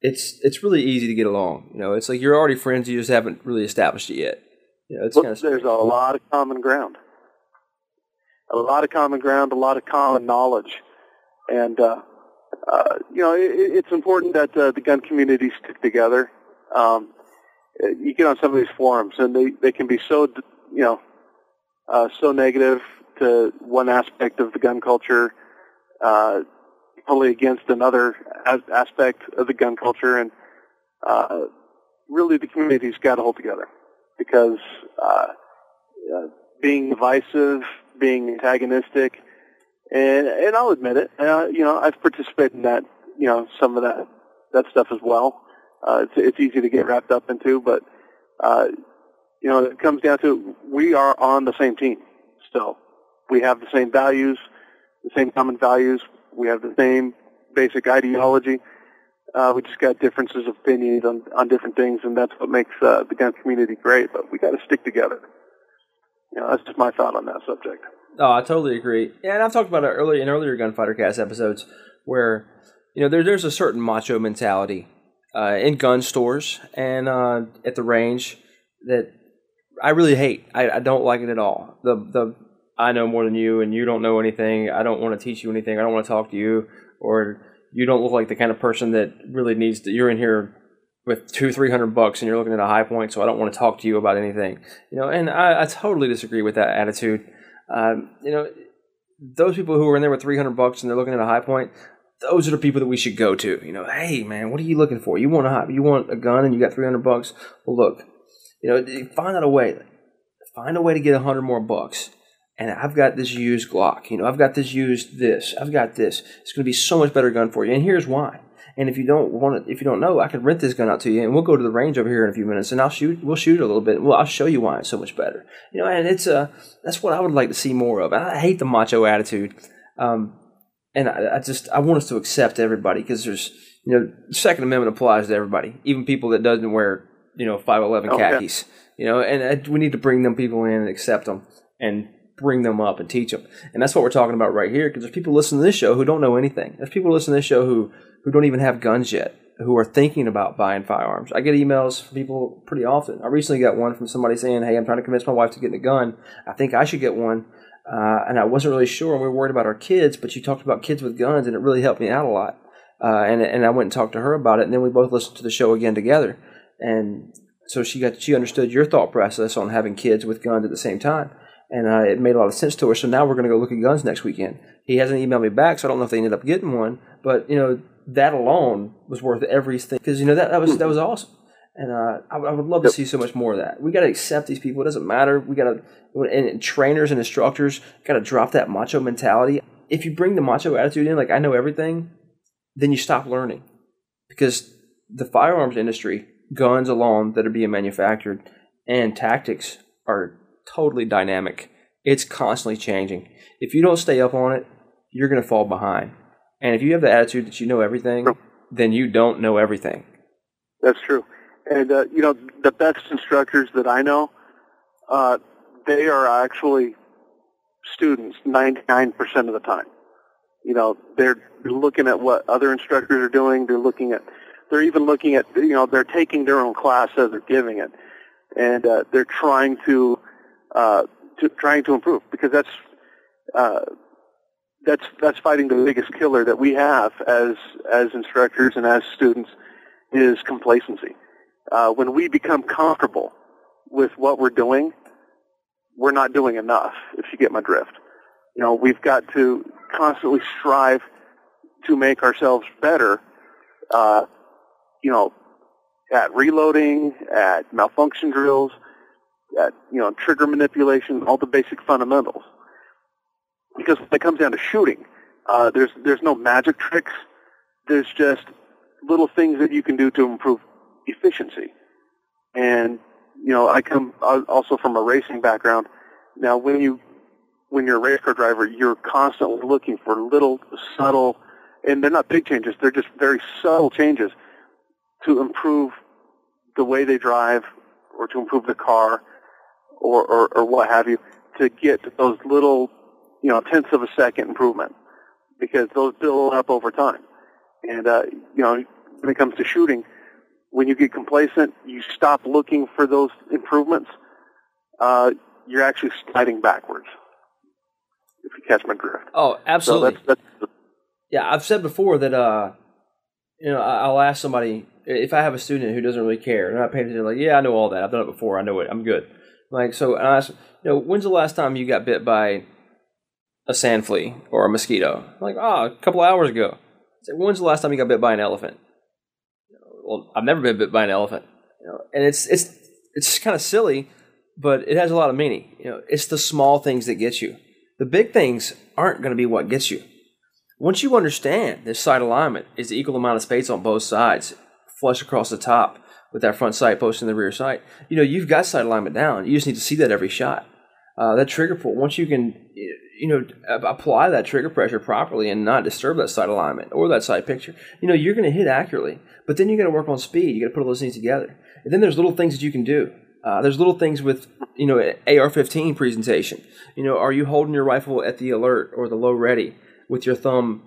it's it's really easy to get along. You know, it's like you're already friends, you just haven't really established it yet. You know, it's well, kind of there's a lot of common ground, a lot of common ground, a lot of common knowledge, and uh, uh, you know, it, it's important that uh, the gun community stick together. Um, you get on some of these forums, and they they can be so you know uh, so negative to one aspect of the gun culture. Uh, totally against another as- aspect of the gun culture, and uh, really the community's got to hold together because uh, uh, being divisive, being antagonistic, and and I'll admit it, uh, you know, I've participated in that, you know, some of that that stuff as well. Uh, it's it's easy to get wrapped up into, but uh, you know, it comes down to we are on the same team still. We have the same values, the same common values. We have the same basic ideology. Uh, we just got differences of opinions on, on different things, and that's what makes uh, the gun community great. But we got to stick together. You know, that's just my thought on that subject. Oh, I totally agree. And I've talked about it earlier in earlier Gunfighter Cast episodes where you know there, there's a certain macho mentality uh, in gun stores and uh, at the range that I really hate. I, I don't like it at all. The the I know more than you and you don't know anything. I don't want to teach you anything. I don't want to talk to you or you don't look like the kind of person that really needs to. You're in here with two, three hundred bucks and you're looking at a Hi-Point, so I don't want to talk to you about anything. You know, and I, I totally disagree with that attitude. Um, you know, those people who are in there with three hundred bucks and they're looking at a Hi-Point, those are the people that we should go to. You know, hey man, what are you looking for? You want a you want a gun and you got three hundred bucks? Well, look, you know, find out a way. Find a way to get a hundred more bucks and I've got this used Glock. You know, I've got this used this. I've got this. It's going to be so much better gun for you. And here's why. And if you don't want it, if you don't know, I could rent this gun out to you, and we'll go to the range over here in a few minutes, and I'll shoot. We'll shoot a little bit. Well, I'll show you why it's so much better. You know, and it's uh, that's what I would like to see more of. I hate the macho attitude, um, and I, I just I want us to accept everybody because there's you know, Second Amendment applies to everybody, even people that doesn't wear you know five eleven khakis. You know, and uh, we need to bring them people in and accept them and bring them up and teach them. And that's what we're talking about right here because there's people listening to this show who don't know anything. There's people listening to this show who who don't even have guns yet, who are thinking about buying firearms. I get emails from people pretty often. I recently got one from somebody saying, "Hey, I'm trying to convince my wife to get a gun. I think I should get one." Uh, and I wasn't really sure, and we were worried about our kids. But you talked about kids with guns, and it really helped me out a lot. Uh, and and I went and talked to her about it, and then we both listened to the show again together. And so she got she understood your thought process on having kids with guns at the same time, and uh, it made a lot of sense to her. So now we're going to go look at guns next weekend. He hasn't emailed me back, so I don't know if they ended up getting one. But you know that alone was worth everything because you know that that was that was awesome. And uh, I, I, would love to see so much more of that. We got to accept these people. It doesn't matter. We got to, and trainers and instructors got to drop that macho mentality. If you bring the macho attitude in, like I know everything, then you stop learning because the firearms industry, guns alone that are being manufactured, and tactics are totally dynamic. It's constantly changing. If you don't stay up on it, you're going to fall behind. And if you have the attitude that you know everything, then you don't know everything. That's true. And, uh, you know, the best instructors that I know, uh, they are actually students 99% of the time. You know, they're looking at what other instructors are doing. They're looking at, they're even looking at, you know, they're taking their own class as they're giving it. And uh, they're trying to, uh, to, trying to improve because that's, uh, that's that's fighting the biggest killer that we have as as instructors and as students is complacency. Uh, when we become comfortable with what we're doing, we're not doing enough. If you get my drift, you know we've got to constantly strive to make ourselves better. Uh, you know, at reloading, at malfunction drills, at you know trigger manipulation, all the basic fundamentals because when it comes down to shooting, uh, there's there's no magic tricks. There's just little things that you can do to improve efficiency. And you know, I come also from a racing background. Now, when you when you're a race car driver, you're constantly looking for little subtle, and they're not big changes. They're just very subtle changes to improve the way they drive, or to improve the car, or or, or what have you, to get those little you know, tenths of a second improvement because those build up over time. And, uh, you know, when it comes to shooting, when you get complacent, you stop looking for those improvements. Uh, you're actually sliding backwards. If you catch my drift. Oh, absolutely. So that's, that's yeah, I've said before that, uh, you know, I'll ask somebody if I have a student who doesn't really care, they're not paying attention, like, yeah, I know all that. I've done it before. I know it. I'm good. Like, so, and I ask, you know, when's the last time you got bit by a sand flea or a mosquito. I'm like, oh, a couple hours ago. Said, when's the last time you got bit by an elephant? well, I've never been bit by an elephant. You know, and it's it's it's kind of silly, but it has a lot of meaning. You know, it's the small things that get you. The big things aren't going to be what gets you. Once you understand this sight alignment is the equal amount of space on both sides, flush across the top with that front sight posting the rear sight, you know, you've got sight alignment down. You just need to see that every shot. Uh, that trigger pull, once you can you know, apply that trigger pressure properly and not disturb that sight alignment or that sight picture, you know, you're going to hit accurately. But then you got to work on speed. You got to put all those things together. And then there's little things that you can do. Uh, there's little things with, you know, AR-15 presentation. You know, are you holding your rifle at the alert or the low ready with your thumb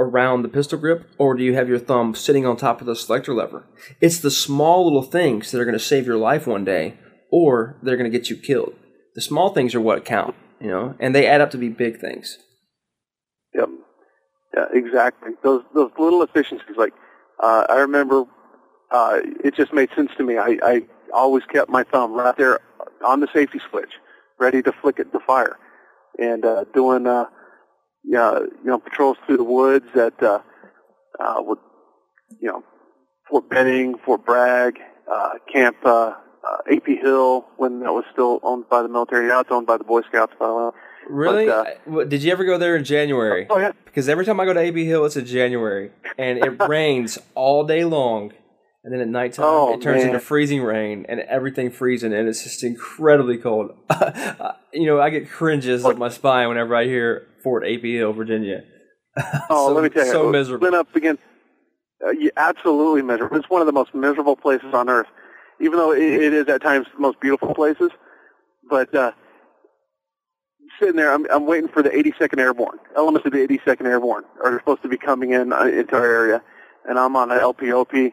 around the pistol grip, or do you have your thumb sitting on top of the selector lever? It's the small little things that are going to save your life one day, or they're going to get you killed. The small things are what count you know, and they add up to be big things. Yep. Yeah, exactly. Those those little efficiencies. Like uh, I remember, uh, it just made sense to me. I, I always kept my thumb right there on the safety switch, ready to flick it to fire, and uh, doing uh, yeah, you know patrols through the woods at uh, uh, with you know Fort Benning, Fort Bragg, uh, Camp uh, uh, AP Hill when that was still owned by the military. Now it's owned by the Boy Scouts, by the way. Really? But, uh, did you ever go there in January? Oh yeah. Because every time I go to AP Hill, it's in January, and it rains all day long, and then at nighttime oh, it turns man. into freezing rain, and everything freezing, and it's just incredibly cold. you know, I get cringes up my spine whenever I hear Fort AP Hill, Virginia. Oh, so, let me tell you, so miserable. Been up against, uh, yeah, absolutely miserable. It's one of the most miserable places on earth, even though it, it is at times the most beautiful places. But uh, sitting there, I'm, I'm waiting for the 82nd Airborne. Elements of the 82nd Airborne are supposed to be coming in uh, into our area, and I'm on an LPOP,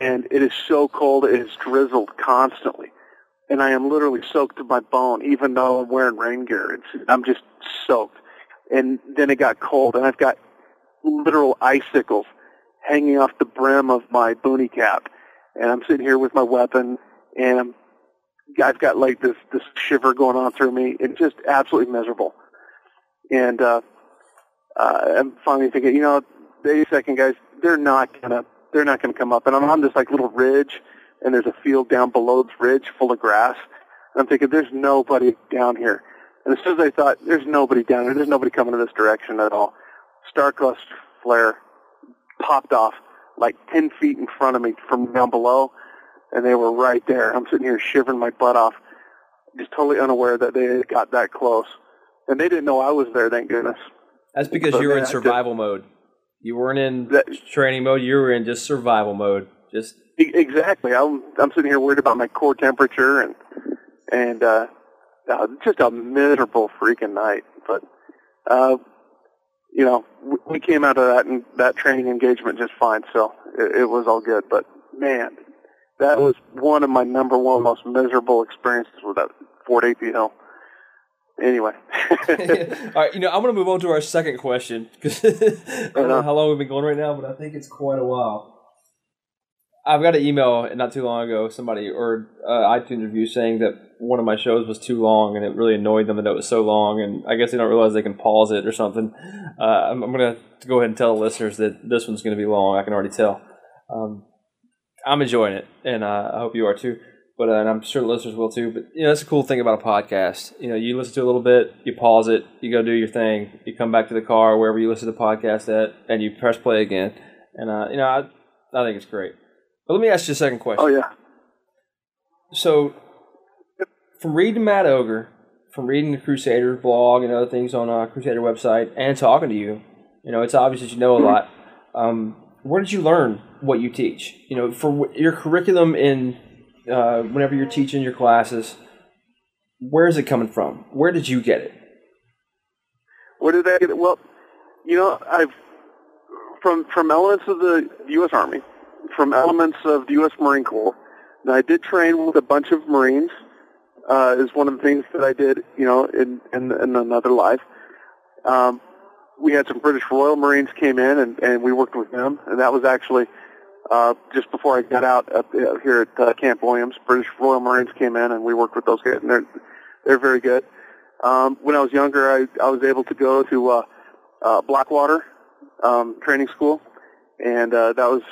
and it is so cold, it is drizzled constantly, and I am literally soaked to my bone, even though I'm wearing rain gear. It's, I'm just soaked, and then it got cold, and I've got literal icicles hanging off the brim of my boonie cap, and I'm sitting here with my weapon, and I'm I've got like this this shiver going on through me. It's just absolutely miserable. And uh, uh, I'm finally thinking, you know, the 82nd guys, they're not gonna they're not gonna come up. And I'm on this like little ridge, and there's a field down below this ridge full of grass. And I'm thinking, there's nobody down here. And as soon as I thought, there's nobody down here, there's nobody coming in this direction at all, star cluster flare popped off like 10 feet in front of me from down below and they were right there. I'm sitting here shivering my butt off, just totally unaware that they got that close, and they didn't know I was there. Thank goodness. That's because you were in survival mode. You weren't in that, training mode. You were in just survival mode. Just exactly. I'm I'm sitting here worried about my core temperature and and uh, uh, just a miserable freaking night. But uh, you know, we came out of that and that training engagement just fine. So it, it was all good. But man, that was one of my number one most miserable experiences with that Fort AP Hill. Anyway. All right, you know, I'm going to move on to our second question because I don't know uh-huh. how long we've been going right now, but I think it's quite a while. I've got an email not too long ago, somebody or uh, iTunes review saying that one of my shows was too long and it really annoyed them that it was so long, and I guess they don't realize they can pause it or something. Uh, I'm, I'm going to go ahead and tell the listeners that this one's going to be long. I can already tell. Um, I'm enjoying it, and uh, I hope you are too. But uh, and I'm sure the listeners will too. But you know, that's a cool thing about a podcast. You know, you listen to a little bit, you pause it, you go do your thing, you come back to the car wherever you listen to the podcast at, and you press play again. And uh, you know, I I think it's great. But let me ask you a second question. Oh yeah. So, from reading Mad Ogre, from reading the Crusaders blog and other things on uh, Crusader website, and talking to you, you know, it's obvious that you know a lot. Um, where did you learn what you teach? You know, for your curriculum in uh, whenever you're teaching your classes, where is it coming from? Where did you get it? Where did I get it? Well, you know, I've from from elements of the U.S. Army, from elements of the U.S. Marine Corps. And I did train with a bunch of Marines. Uh, is one of the things that I did, you know, in in, in another life. Um, we had some British Royal Marines came in, and, and we worked with them, and that was actually uh, just before I got out up uh, here at uh, Camp Williams. British Royal Marines came in, and we worked with those guys, and they're they're very good. Um, when I was younger, I I was able to go to uh, uh, Blackwater um, training school, and uh, that was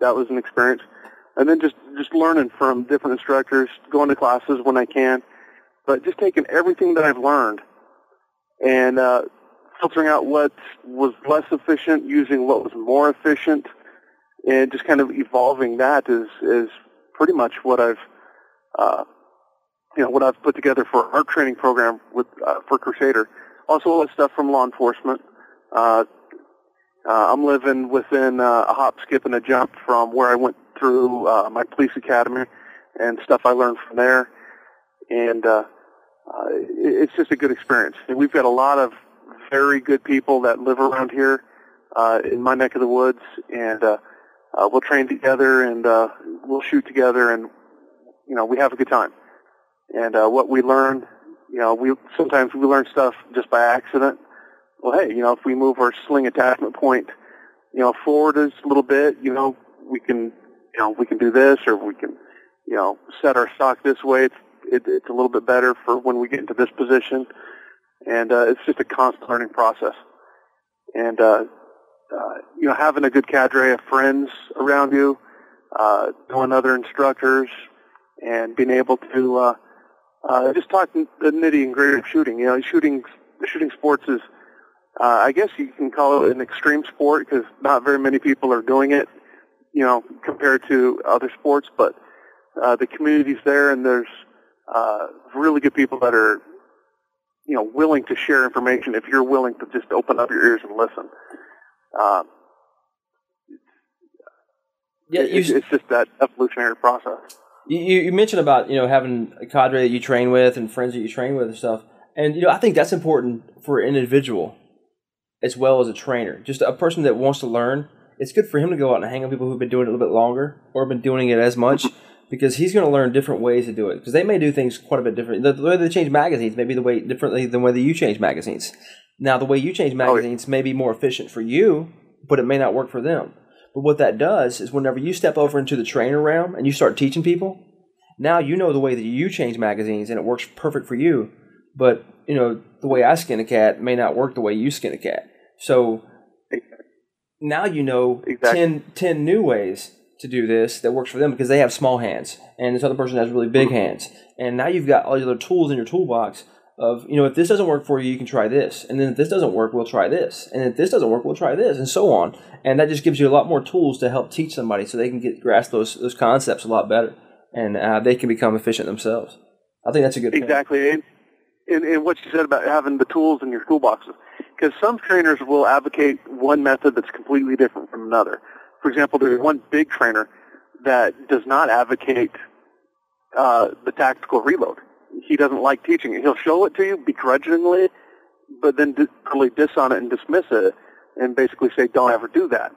that was an experience. And then just just learning from different instructors, going to classes when I can, but just taking everything that I've learned and uh, filtering out what was less efficient, using what was more efficient, and just kind of evolving that is is pretty much what I've uh, you know what I've put together for our training program with uh, for Crusader. Also, all that stuff from law enforcement. Uh, uh, I'm living within uh, a hop, skip, and a jump from where I went through uh, my police academy and stuff I learned from there. And uh, uh, it's just a good experience. And we've got a lot of very good people that live around here uh, in my neck of the woods, and uh, uh, we'll train together and uh, we'll shoot together, and you know we have a good time. And uh, what we learn, you know, we sometimes we learn stuff just by accident. Well, hey, you know, if we move our sling attachment point, you know, forward a little bit, you know, we can, you know, we can do this, or we can, you know, set our stock this way. It's it, it's a little bit better for when we get into this position and uh, it's just a constant learning process. And uh, uh, you know, having a good cadre of friends around you, uh, knowing other instructors, and being able to uh, uh, just talking the nitty and gritty of shooting. You know, shooting shooting sports is, uh, I guess you can call it an extreme sport because not very many people are doing it. You know, compared to other sports, but uh, the community's there, and there's uh, really good people that are, you know, willing to share information if you're willing to just open up your ears and listen. Uh, yeah, it's, it's just that evolutionary process. You, you mentioned about you know having a cadre that you train with and friends that you train with and stuff, and you know I think that's important for an individual as well as a trainer. Just a person that wants to learn. It's good for him to go out and hang with people who've been doing it a little bit longer or been doing it as much because he's going to learn different ways to do it because they may do things quite a bit different. The, the way they change magazines may be the way differently than the way that you change magazines. Now, the way you change magazines oh, yeah. may be more efficient for you, but it may not work for them. But what that does is whenever you step over into the trainer realm and you start teaching people, now you know the way that you change magazines and it works perfect for you. But, you know, the way I skin a cat may not work the way you skin a cat. So now you know exactly. 10, 10 new ways to do this that works for them because they have small hands and this other person has really big mm-hmm. hands. And now you've got all your other tools in your toolbox of, you know, if this doesn't work for you, you can try this. And then if this doesn't work, we'll try this. And if this doesn't work, we'll try this and so on. And that just gives you a lot more tools to help teach somebody so they can get grasp those those concepts a lot better and uh, they can become efficient themselves. I think that's a good exactly. And, and, and what you said about having the tools in your toolboxes, because some trainers will advocate one method that's completely different from another. For example, there's one big trainer that does not advocate uh, the tactical reload. He doesn't like teaching it. He'll show it to you begrudgingly, but then totally diss on it and dismiss it, and basically say, "Don't ever do that."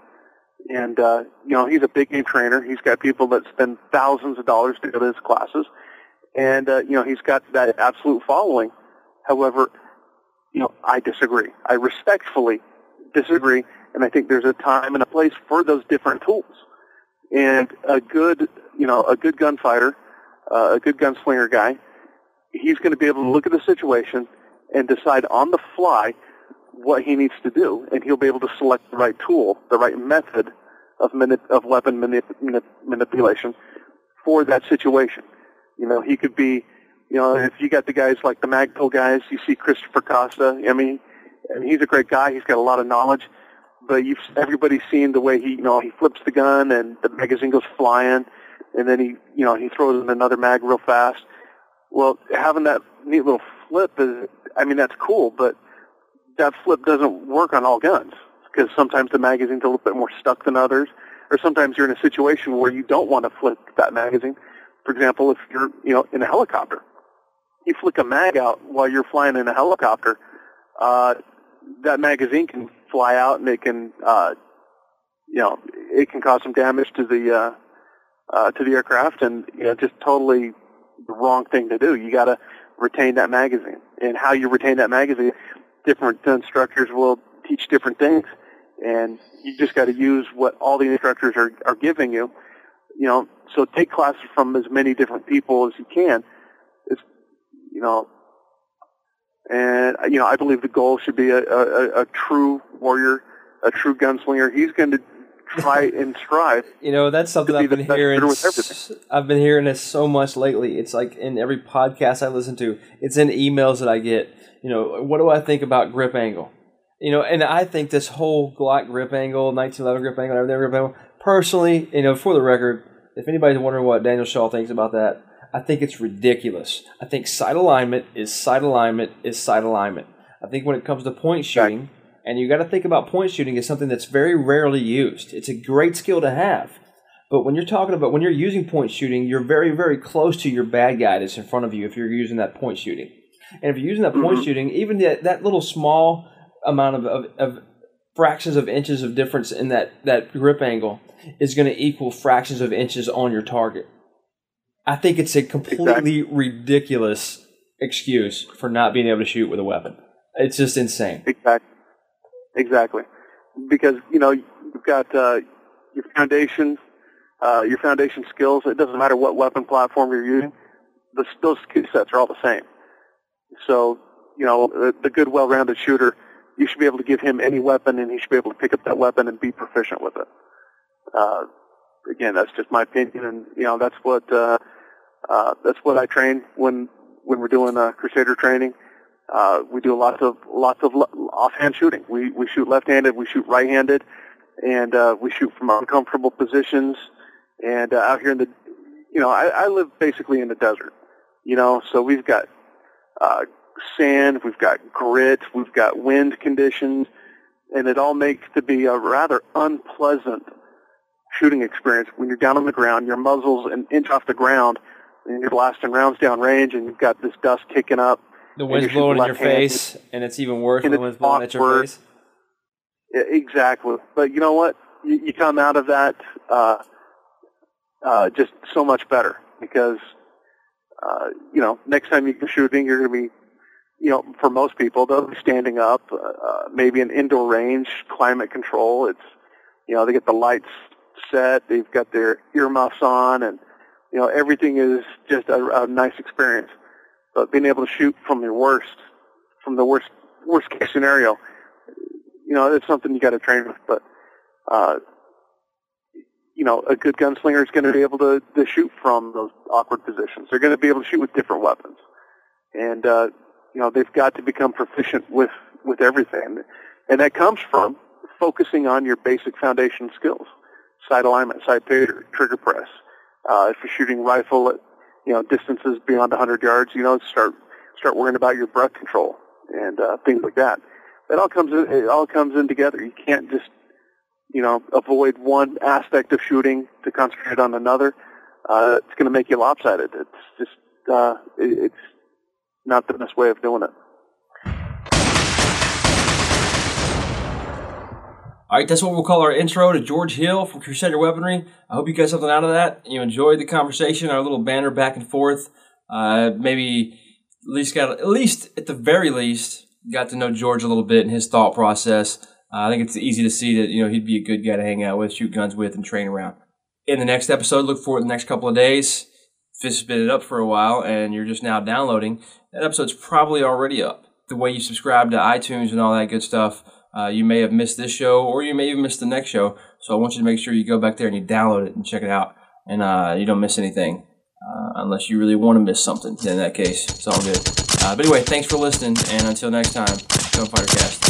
And, uh, you know, he's a big game trainer. He's got people that spend thousands of dollars to go to his classes. And, uh, you know, he's got that absolute following. However, you know, I disagree. I respectfully disagree. And I think there's a time and a place for those different tools. And a good, you know, a good gunfighter, uh, a good gunslinger guy, he's going to be able to look at the situation and decide on the fly what he needs to do, and he'll be able to select the right tool, the right method of, manip- of weapon manip- manipulation for that situation. You know, he could be, you know, if you got the guys like the Magpul guys, you see Christopher Costa. I mean, and he's a great guy. He's got a lot of knowledge, but you've everybody's seen the way he, you know, he flips the gun and the magazine goes flying, and then he, you know, he throws in another mag real fast. Well, having that neat little flip is, I mean, that's cool, but that flip doesn't work on all guns because sometimes the magazine's a little bit more stuck than others, or sometimes you're in a situation where you don't want to flip that magazine. For example, if you're you know in a helicopter, you flick a mag out while you're flying in a helicopter, uh, that magazine can fly out and it can uh, you know it can cause some damage to the uh, uh, to the aircraft, and you know just totally the wrong thing to do. You got to retain that magazine, and how you retain that magazine different instructors will teach different things, and you just got to use what all the instructors are, are giving you. You know, so take classes from as many different people as you can. You know, and you know, I believe the goal should be a, a, a true warrior, a true gunslinger. He's going to try and strive. you know, that's something I've been hearing. I've been hearing this so much lately. It's like in every podcast I listen to. It's in emails that I get you know, what do I think about grip angle? You know, and I think this whole Glock grip angle, 1911 grip angle, everything grip angle, personally, you know, for the record, if anybody's wondering what Daniel Shaw thinks about that, I think it's ridiculous. I think sight alignment is sight alignment is sight alignment. I think when it comes to point shooting, and you got to think about point shooting as something that's very rarely used. It's a great skill to have. But when you're talking about when you're using point shooting, you're very, very close to your bad guy that's in front of you if you're using that point shooting. And if you're using that point mm-hmm. shooting, even that, that little small amount of, of, of fractions of inches of difference in that, that grip angle is going to equal fractions of inches on your target. I think it's a completely exactly. ridiculous excuse for not being able to shoot with a weapon. It's just insane. Exactly. Exactly. Because, you know, you've got uh, your foundation, uh, your foundation skills. It doesn't matter what weapon platform you're using. The, those skill sets are all the same. So, you know, the, the good, well-rounded shooter, you should be able to give him any weapon, and he should be able to pick up that weapon and be proficient with it. Uh, again, that's just my opinion, and you know, that's what uh, uh, that's what I train when when we're doing uh, Crusader training. Uh, we do lots of lots of offhand shooting. We we shoot left-handed, we shoot right-handed, and uh, we shoot from uncomfortable positions. And uh, out here in the, you know, I, I live basically in the desert. You know, so we've got uh, sand, we've got grit, we've got wind conditions, and it all makes to be a rather unpleasant shooting experience when you're down on the ground, your muzzle's an inch off the ground, and you're blasting rounds down range, and you've got this dust kicking up. The wind's blowing in your face, and it's even worse when the wind's blowing at your face. Yeah, exactly. But you know what? You, you come out of that uh, uh, just so much better because, uh, you know, next time you go shooting, you're going to be you know, for most people, they'll be standing up, uh, uh, maybe an indoor range, climate control. It's, you know, they get the lights set, they've got their earmuffs on, and, you know, everything is just a, a nice experience. But being able to shoot from your worst, from the worst, worst case scenario, you know, it's something you got to train with. But, uh, you know, a good gunslinger is going to be able to, to shoot from those awkward positions. They're going to be able to shoot with different weapons. And, uh, you know, they've got to become proficient with, with everything. And that comes from focusing on your basic foundation skills. Sight alignment, sight pivot, trigger press. If you're shooting rifle at, you know, distances beyond 100 yards, you know, start, start worrying about your breath control and, uh, things like that. It all comes in, it all comes in together. You can't just, you know, avoid one aspect of shooting to concentrate on another. Uh, it's going to make you lopsided. It's just, uh, it, it's, not the best way of doing it. All right, that's what we'll call our intro to George Hill from Crusader Weaponry. I hope you got something out of that. You enjoyed the conversation, our little banner back and forth. Uh, maybe at least got at least at the very least got to know George a little bit and his thought process. Uh, I think it's easy to see that you know he'd be a good guy to hang out with, shoot guns with, and train around. In the next episode, look for it in the next couple of days. If it's been it up for a while and you're just now downloading, that episode's probably already up. The way you subscribe to iTunes and all that good stuff, uh, you may have missed this show or you may have missed the next show. So I want you to make sure you go back there and you download it and check it out and uh, you don't miss anything. Uh, unless you really want to miss something. In that case, it's all good. Uh, but anyway, thanks for listening, and until next time, Gunfighter Cast.